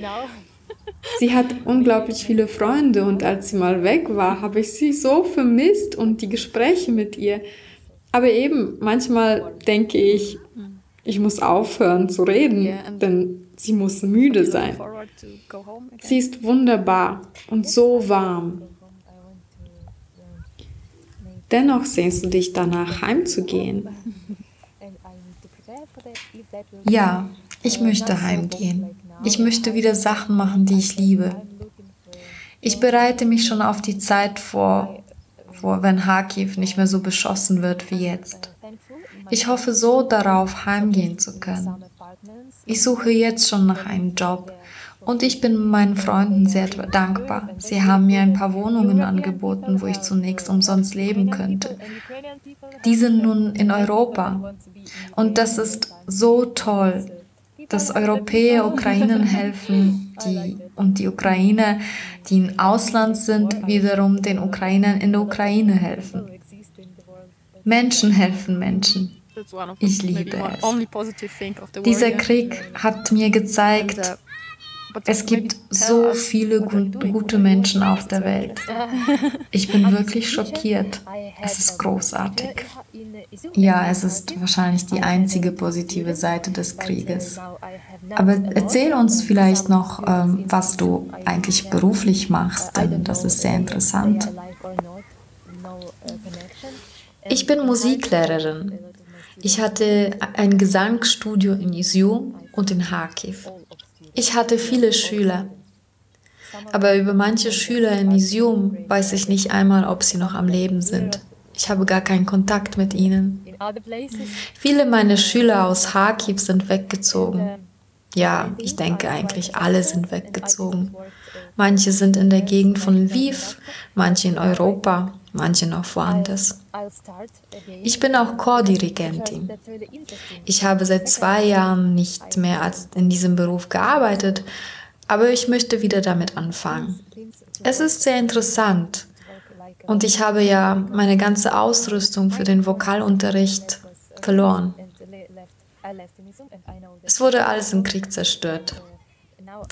Sie hat unglaublich viele Freunde und als sie mal weg war, habe ich sie so vermisst und die Gespräche mit ihr. Aber eben, manchmal denke ich, ich muss aufhören zu reden, denn sie muss müde sein. Sie ist wunderbar und so warm. Dennoch sehnst du dich danach, heimzugehen. Ja, ich möchte heimgehen. Ich möchte wieder Sachen machen, die ich liebe. Ich bereite mich schon auf die Zeit vor, vor wenn Kharkiv nicht mehr so beschossen wird wie jetzt. Ich hoffe so darauf, heimgehen zu können. Ich suche jetzt schon nach einem Job und ich bin meinen Freunden sehr dankbar. Sie haben mir ein paar Wohnungen angeboten, wo ich zunächst umsonst leben könnte. Die sind nun in Europa und das ist so toll dass Europäer Ukrainern helfen die, und die Ukrainer, die im Ausland sind, wiederum den Ukrainern in der Ukraine helfen. Menschen helfen Menschen. Ich liebe es. Dieser Krieg hat mir gezeigt, es gibt so viele gute Menschen auf der Welt. Ich bin wirklich schockiert. Es ist großartig. Ja, es ist wahrscheinlich die einzige positive Seite des Krieges. Aber erzähl uns vielleicht noch, ähm, was du eigentlich beruflich machst, denn das ist sehr interessant. Ich bin Musiklehrerin. Ich hatte ein Gesangsstudio in Izium und in Kharkiv. Ich hatte viele Schüler. Aber über manche Schüler in Isium weiß ich nicht einmal, ob sie noch am Leben sind. Ich habe gar keinen Kontakt mit ihnen. Viele meiner Schüler aus Kharkiv sind weggezogen. Ja, ich denke eigentlich alle sind weggezogen. Manche sind in der Gegend von Lviv, manche in Europa, manche noch woanders. Ich bin auch Chordirigentin. Ich habe seit zwei Jahren nicht mehr als in diesem Beruf gearbeitet, aber ich möchte wieder damit anfangen. Es ist sehr interessant und ich habe ja meine ganze Ausrüstung für den Vokalunterricht verloren. Es wurde alles im Krieg zerstört.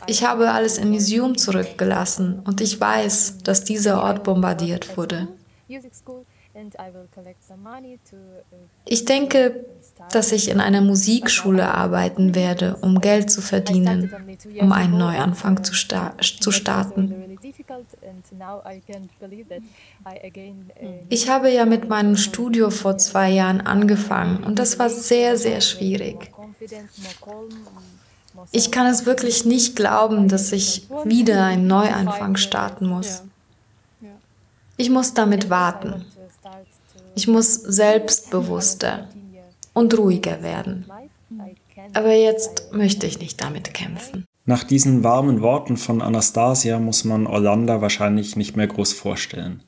Ich habe alles in Isium zurückgelassen und ich weiß, dass dieser Ort bombardiert wurde. Ich denke, dass ich in einer Musikschule arbeiten werde, um Geld zu verdienen, um einen Neuanfang zu, sta zu starten. Ich habe ja mit meinem Studio vor zwei Jahren angefangen und das war sehr, sehr schwierig. Ich kann es wirklich nicht glauben, dass ich wieder einen Neuanfang starten muss. Ich muss damit warten. Ich muss selbstbewusster und ruhiger werden. Aber jetzt möchte ich nicht damit kämpfen. Nach diesen warmen Worten von Anastasia muss man Orlando wahrscheinlich nicht mehr groß vorstellen.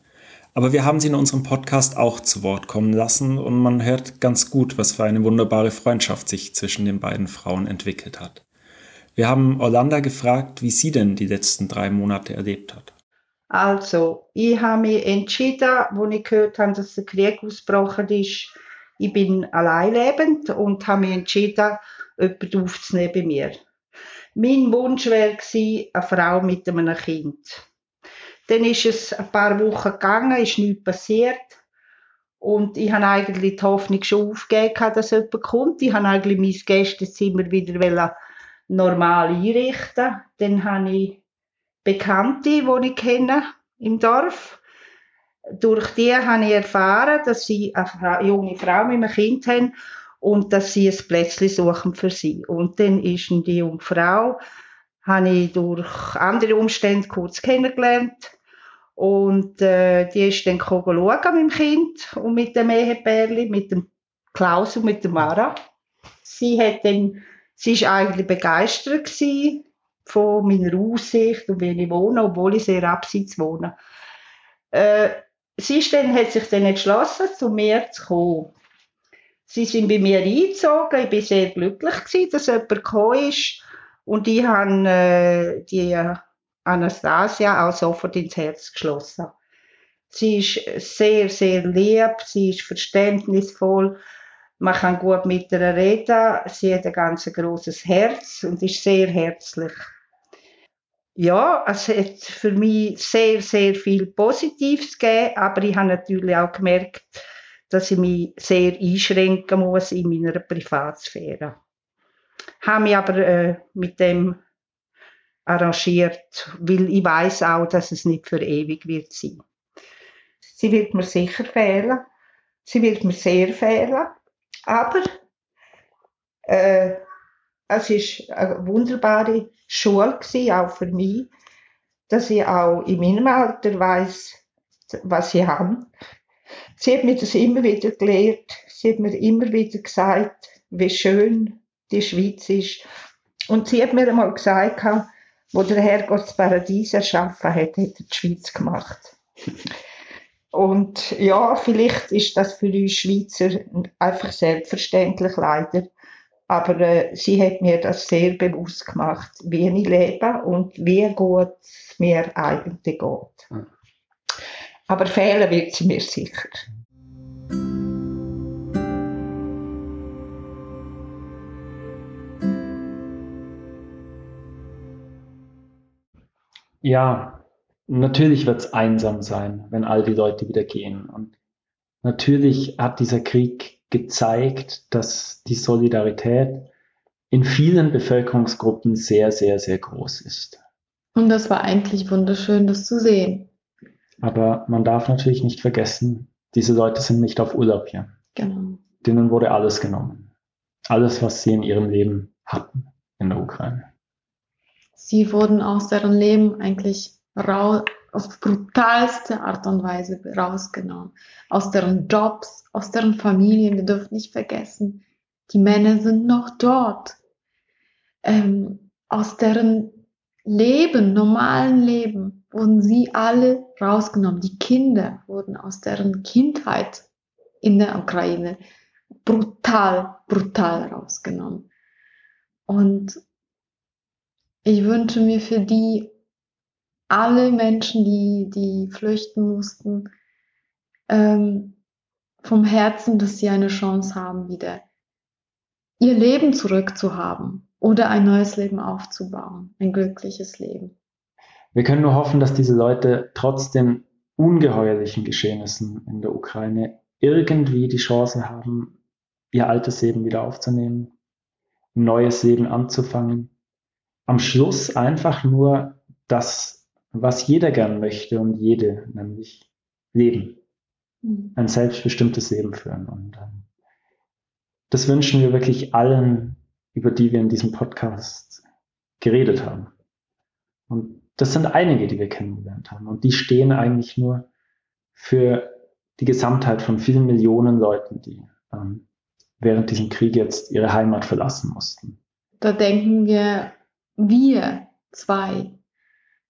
Aber wir haben sie in unserem Podcast auch zu Wort kommen lassen und man hört ganz gut, was für eine wunderbare Freundschaft sich zwischen den beiden Frauen entwickelt hat. Wir haben Orlando gefragt, wie sie denn die letzten drei Monate erlebt hat. Also, ich habe mich entschieden, als ich gehört habe, dass der Krieg ausgebrochen ist, ich bin alleinlebend und habe mich entschieden, jemanden aufzunehmen bei mir. Mein Wunsch wäre eine Frau mit einem Kind. Dann ist es ein paar Wochen gegangen, ist nichts passiert. Und ich habe eigentlich die Hoffnung schon aufgegeben, dass jemand kommt. Ich habe eigentlich mein Gästezimmer wieder normal einrichten. Dann habe ich Bekannte, die ich kenne im Dorf. Durch die habe ich erfahren, dass sie eine junge Frau mit einem Kind haben und dass sie ein Plätzchen suchen für sie. Und dann ist die junge Frau, habe ich durch andere Umstände kurz kennengelernt. Und äh, die ist dann schauen mit dem Kind und mit dem Ehepärli, mit dem Klaus und mit der Mara. Sie hat dann, sie ist eigentlich begeistert gewesen von meiner Aussicht und wie ich wohne, obwohl ich sehr abseits wohne. Äh, sie ist dann, hat sich dann entschlossen, zu mir zu kommen. Sie sind bei mir eingezogen. Ich bin sehr glücklich gewesen, dass jemand gekommen ist. Und ich habe äh, die Anastasia auch sofort ins Herz geschlossen. Sie ist sehr, sehr lieb, sie ist verständnisvoll, man kann gut mit ihr reden, sie hat ein ganz großes Herz und ist sehr herzlich. Ja, es hat für mich sehr, sehr viel Positives gegeben, aber ich habe natürlich auch gemerkt, dass ich mich sehr einschränken muss in meiner Privatsphäre. Ich habe mich aber äh, mit dem arrangiert, weil ich weiß auch, dass es nicht für ewig wird sein. Sie wird mir sicher fehlen. Sie wird mir sehr fehlen. Aber äh, es ist eine wunderbare Schule gewesen, auch für mich, dass ich auch in meinem Alter weiß, was ich habe. Sie hat mir das immer wieder gelehrt. Sie hat mir immer wieder gesagt, wie schön die Schweiz ist. Und sie hat mir einmal gesagt, wo der Herrgott das Paradies erschaffen hat, hat er die Schweiz gemacht. Und ja, vielleicht ist das für uns Schweizer einfach selbstverständlich leider. Aber äh, sie hat mir das sehr bewusst gemacht, wie ich lebe und wie gut es mir eigentlich geht. Aber fehlen wird sie mir sicher. Ja, natürlich wird es einsam sein, wenn all die Leute wieder gehen. Und natürlich hat dieser Krieg gezeigt, dass die Solidarität in vielen Bevölkerungsgruppen sehr, sehr, sehr groß ist. Und das war eigentlich wunderschön, das zu sehen. Aber man darf natürlich nicht vergessen, diese Leute sind nicht auf Urlaub hier. Genau. Denen wurde alles genommen. Alles, was sie in ihrem Leben hatten in der Ukraine sie wurden aus deren Leben eigentlich raus, auf brutalste Art und Weise rausgenommen. Aus deren Jobs, aus deren Familien. Wir dürfen nicht vergessen, die Männer sind noch dort. Ähm, aus deren Leben, normalen Leben, wurden sie alle rausgenommen. Die Kinder wurden aus deren Kindheit in der Ukraine brutal, brutal rausgenommen. Und ich wünsche mir für die alle Menschen, die, die flüchten mussten, ähm, vom Herzen, dass sie eine Chance haben, wieder ihr Leben zurückzuhaben oder ein neues Leben aufzubauen, ein glückliches Leben. Wir können nur hoffen, dass diese Leute trotz den ungeheuerlichen Geschehnissen in der Ukraine irgendwie die Chance haben, ihr altes Leben wieder aufzunehmen, ein neues Leben anzufangen am Schluss einfach nur das, was jeder gern möchte und jede, nämlich leben. Mhm. Ein selbstbestimmtes Leben führen. Und ähm, das wünschen wir wirklich allen, über die wir in diesem Podcast geredet haben. Und das sind einige, die wir kennengelernt haben. Und die stehen eigentlich nur für die Gesamtheit von vielen Millionen Leuten, die ähm, während diesem Krieg jetzt ihre Heimat verlassen mussten. Da denken wir wir zwei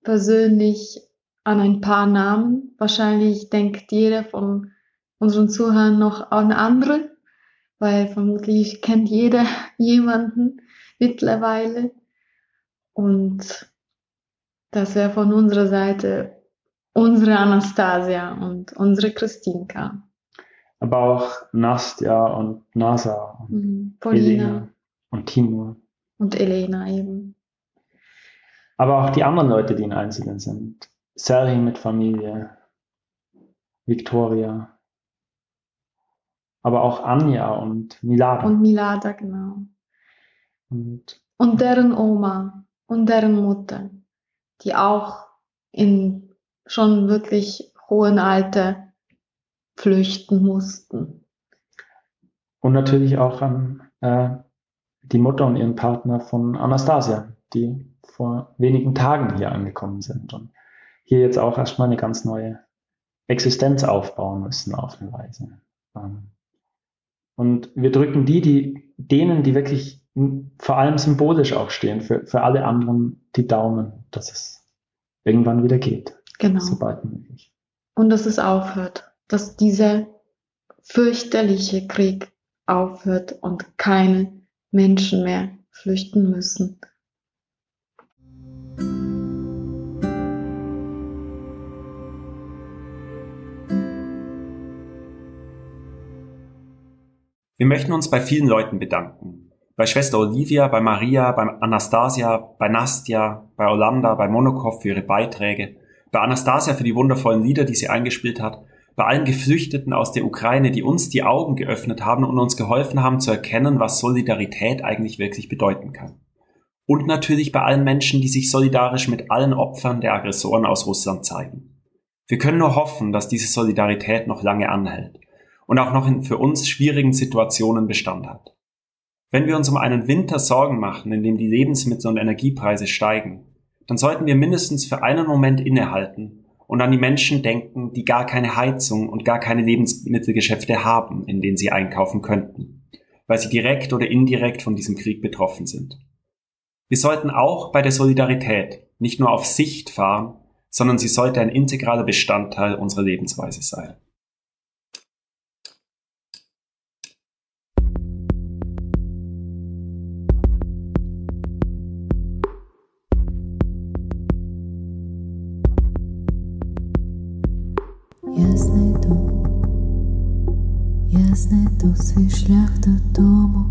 persönlich an ein paar Namen. Wahrscheinlich denkt jeder von unseren Zuhörern noch an andere, weil vermutlich kennt jeder jemanden mittlerweile. Und das wäre von unserer Seite unsere Anastasia und unsere Christinka. Aber auch Nastja und Nasa und mhm, Elena und Timur. Und Elena eben aber auch die anderen Leute, die in Einzelnen sind. Serhi mit Familie, Victoria, aber auch Anja und Milada. Und Milada, genau. Und, und deren Oma und deren Mutter, die auch in schon wirklich hohen Alter flüchten mussten. Und natürlich auch an äh, die Mutter und ihren Partner von Anastasia, die vor wenigen Tagen hier angekommen sind und hier jetzt auch erstmal eine ganz neue Existenz aufbauen müssen auf eine Weise. Ähm, und wir drücken die, die denen, die wirklich vor allem symbolisch auch stehen, für, für alle anderen die Daumen, dass es irgendwann wieder geht. Genau. Sobald möglich. Und dass es aufhört, dass dieser fürchterliche Krieg aufhört und keine Menschen mehr flüchten müssen. Wir möchten uns bei vielen Leuten bedanken. Bei Schwester Olivia, bei Maria, bei Anastasia, bei Nastja, bei Olanda, bei Monokov für ihre Beiträge, bei Anastasia für die wundervollen Lieder, die sie eingespielt hat, bei allen Geflüchteten aus der Ukraine, die uns die Augen geöffnet haben und uns geholfen haben zu erkennen, was Solidarität eigentlich wirklich bedeuten kann. Und natürlich bei allen Menschen, die sich solidarisch mit allen Opfern der Aggressoren aus Russland zeigen. Wir können nur hoffen, dass diese Solidarität noch lange anhält und auch noch in für uns schwierigen Situationen Bestand hat. Wenn wir uns um einen Winter Sorgen machen, in dem die Lebensmittel- und Energiepreise steigen, dann sollten wir mindestens für einen Moment innehalten und an die Menschen denken, die gar keine Heizung und gar keine Lebensmittelgeschäfte haben, in denen sie einkaufen könnten, weil sie direkt oder indirekt von diesem Krieg betroffen sind. Wir sollten auch bei der Solidarität nicht nur auf Sicht fahren, sondern sie sollte ein integraler Bestandteil unserer Lebensweise sein. Знайду свій шлях додому,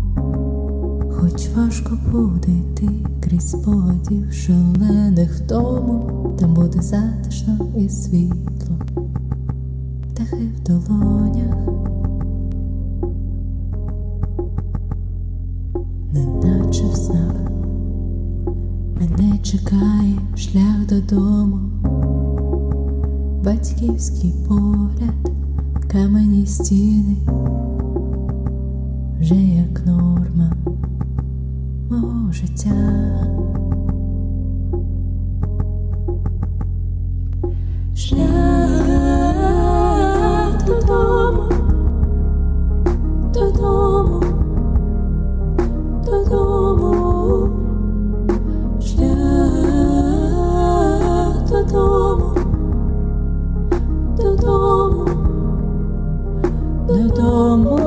хоч важко буде йти крізь спогадів шалених втому, там буде затишно і світло, птахи в долонях, неначе в снах, мене чекає шлях додому, батьківський погляд. Камені стіни. Вже як норма мого життя. Шлях додому, додому, додому, шлях додому, no more.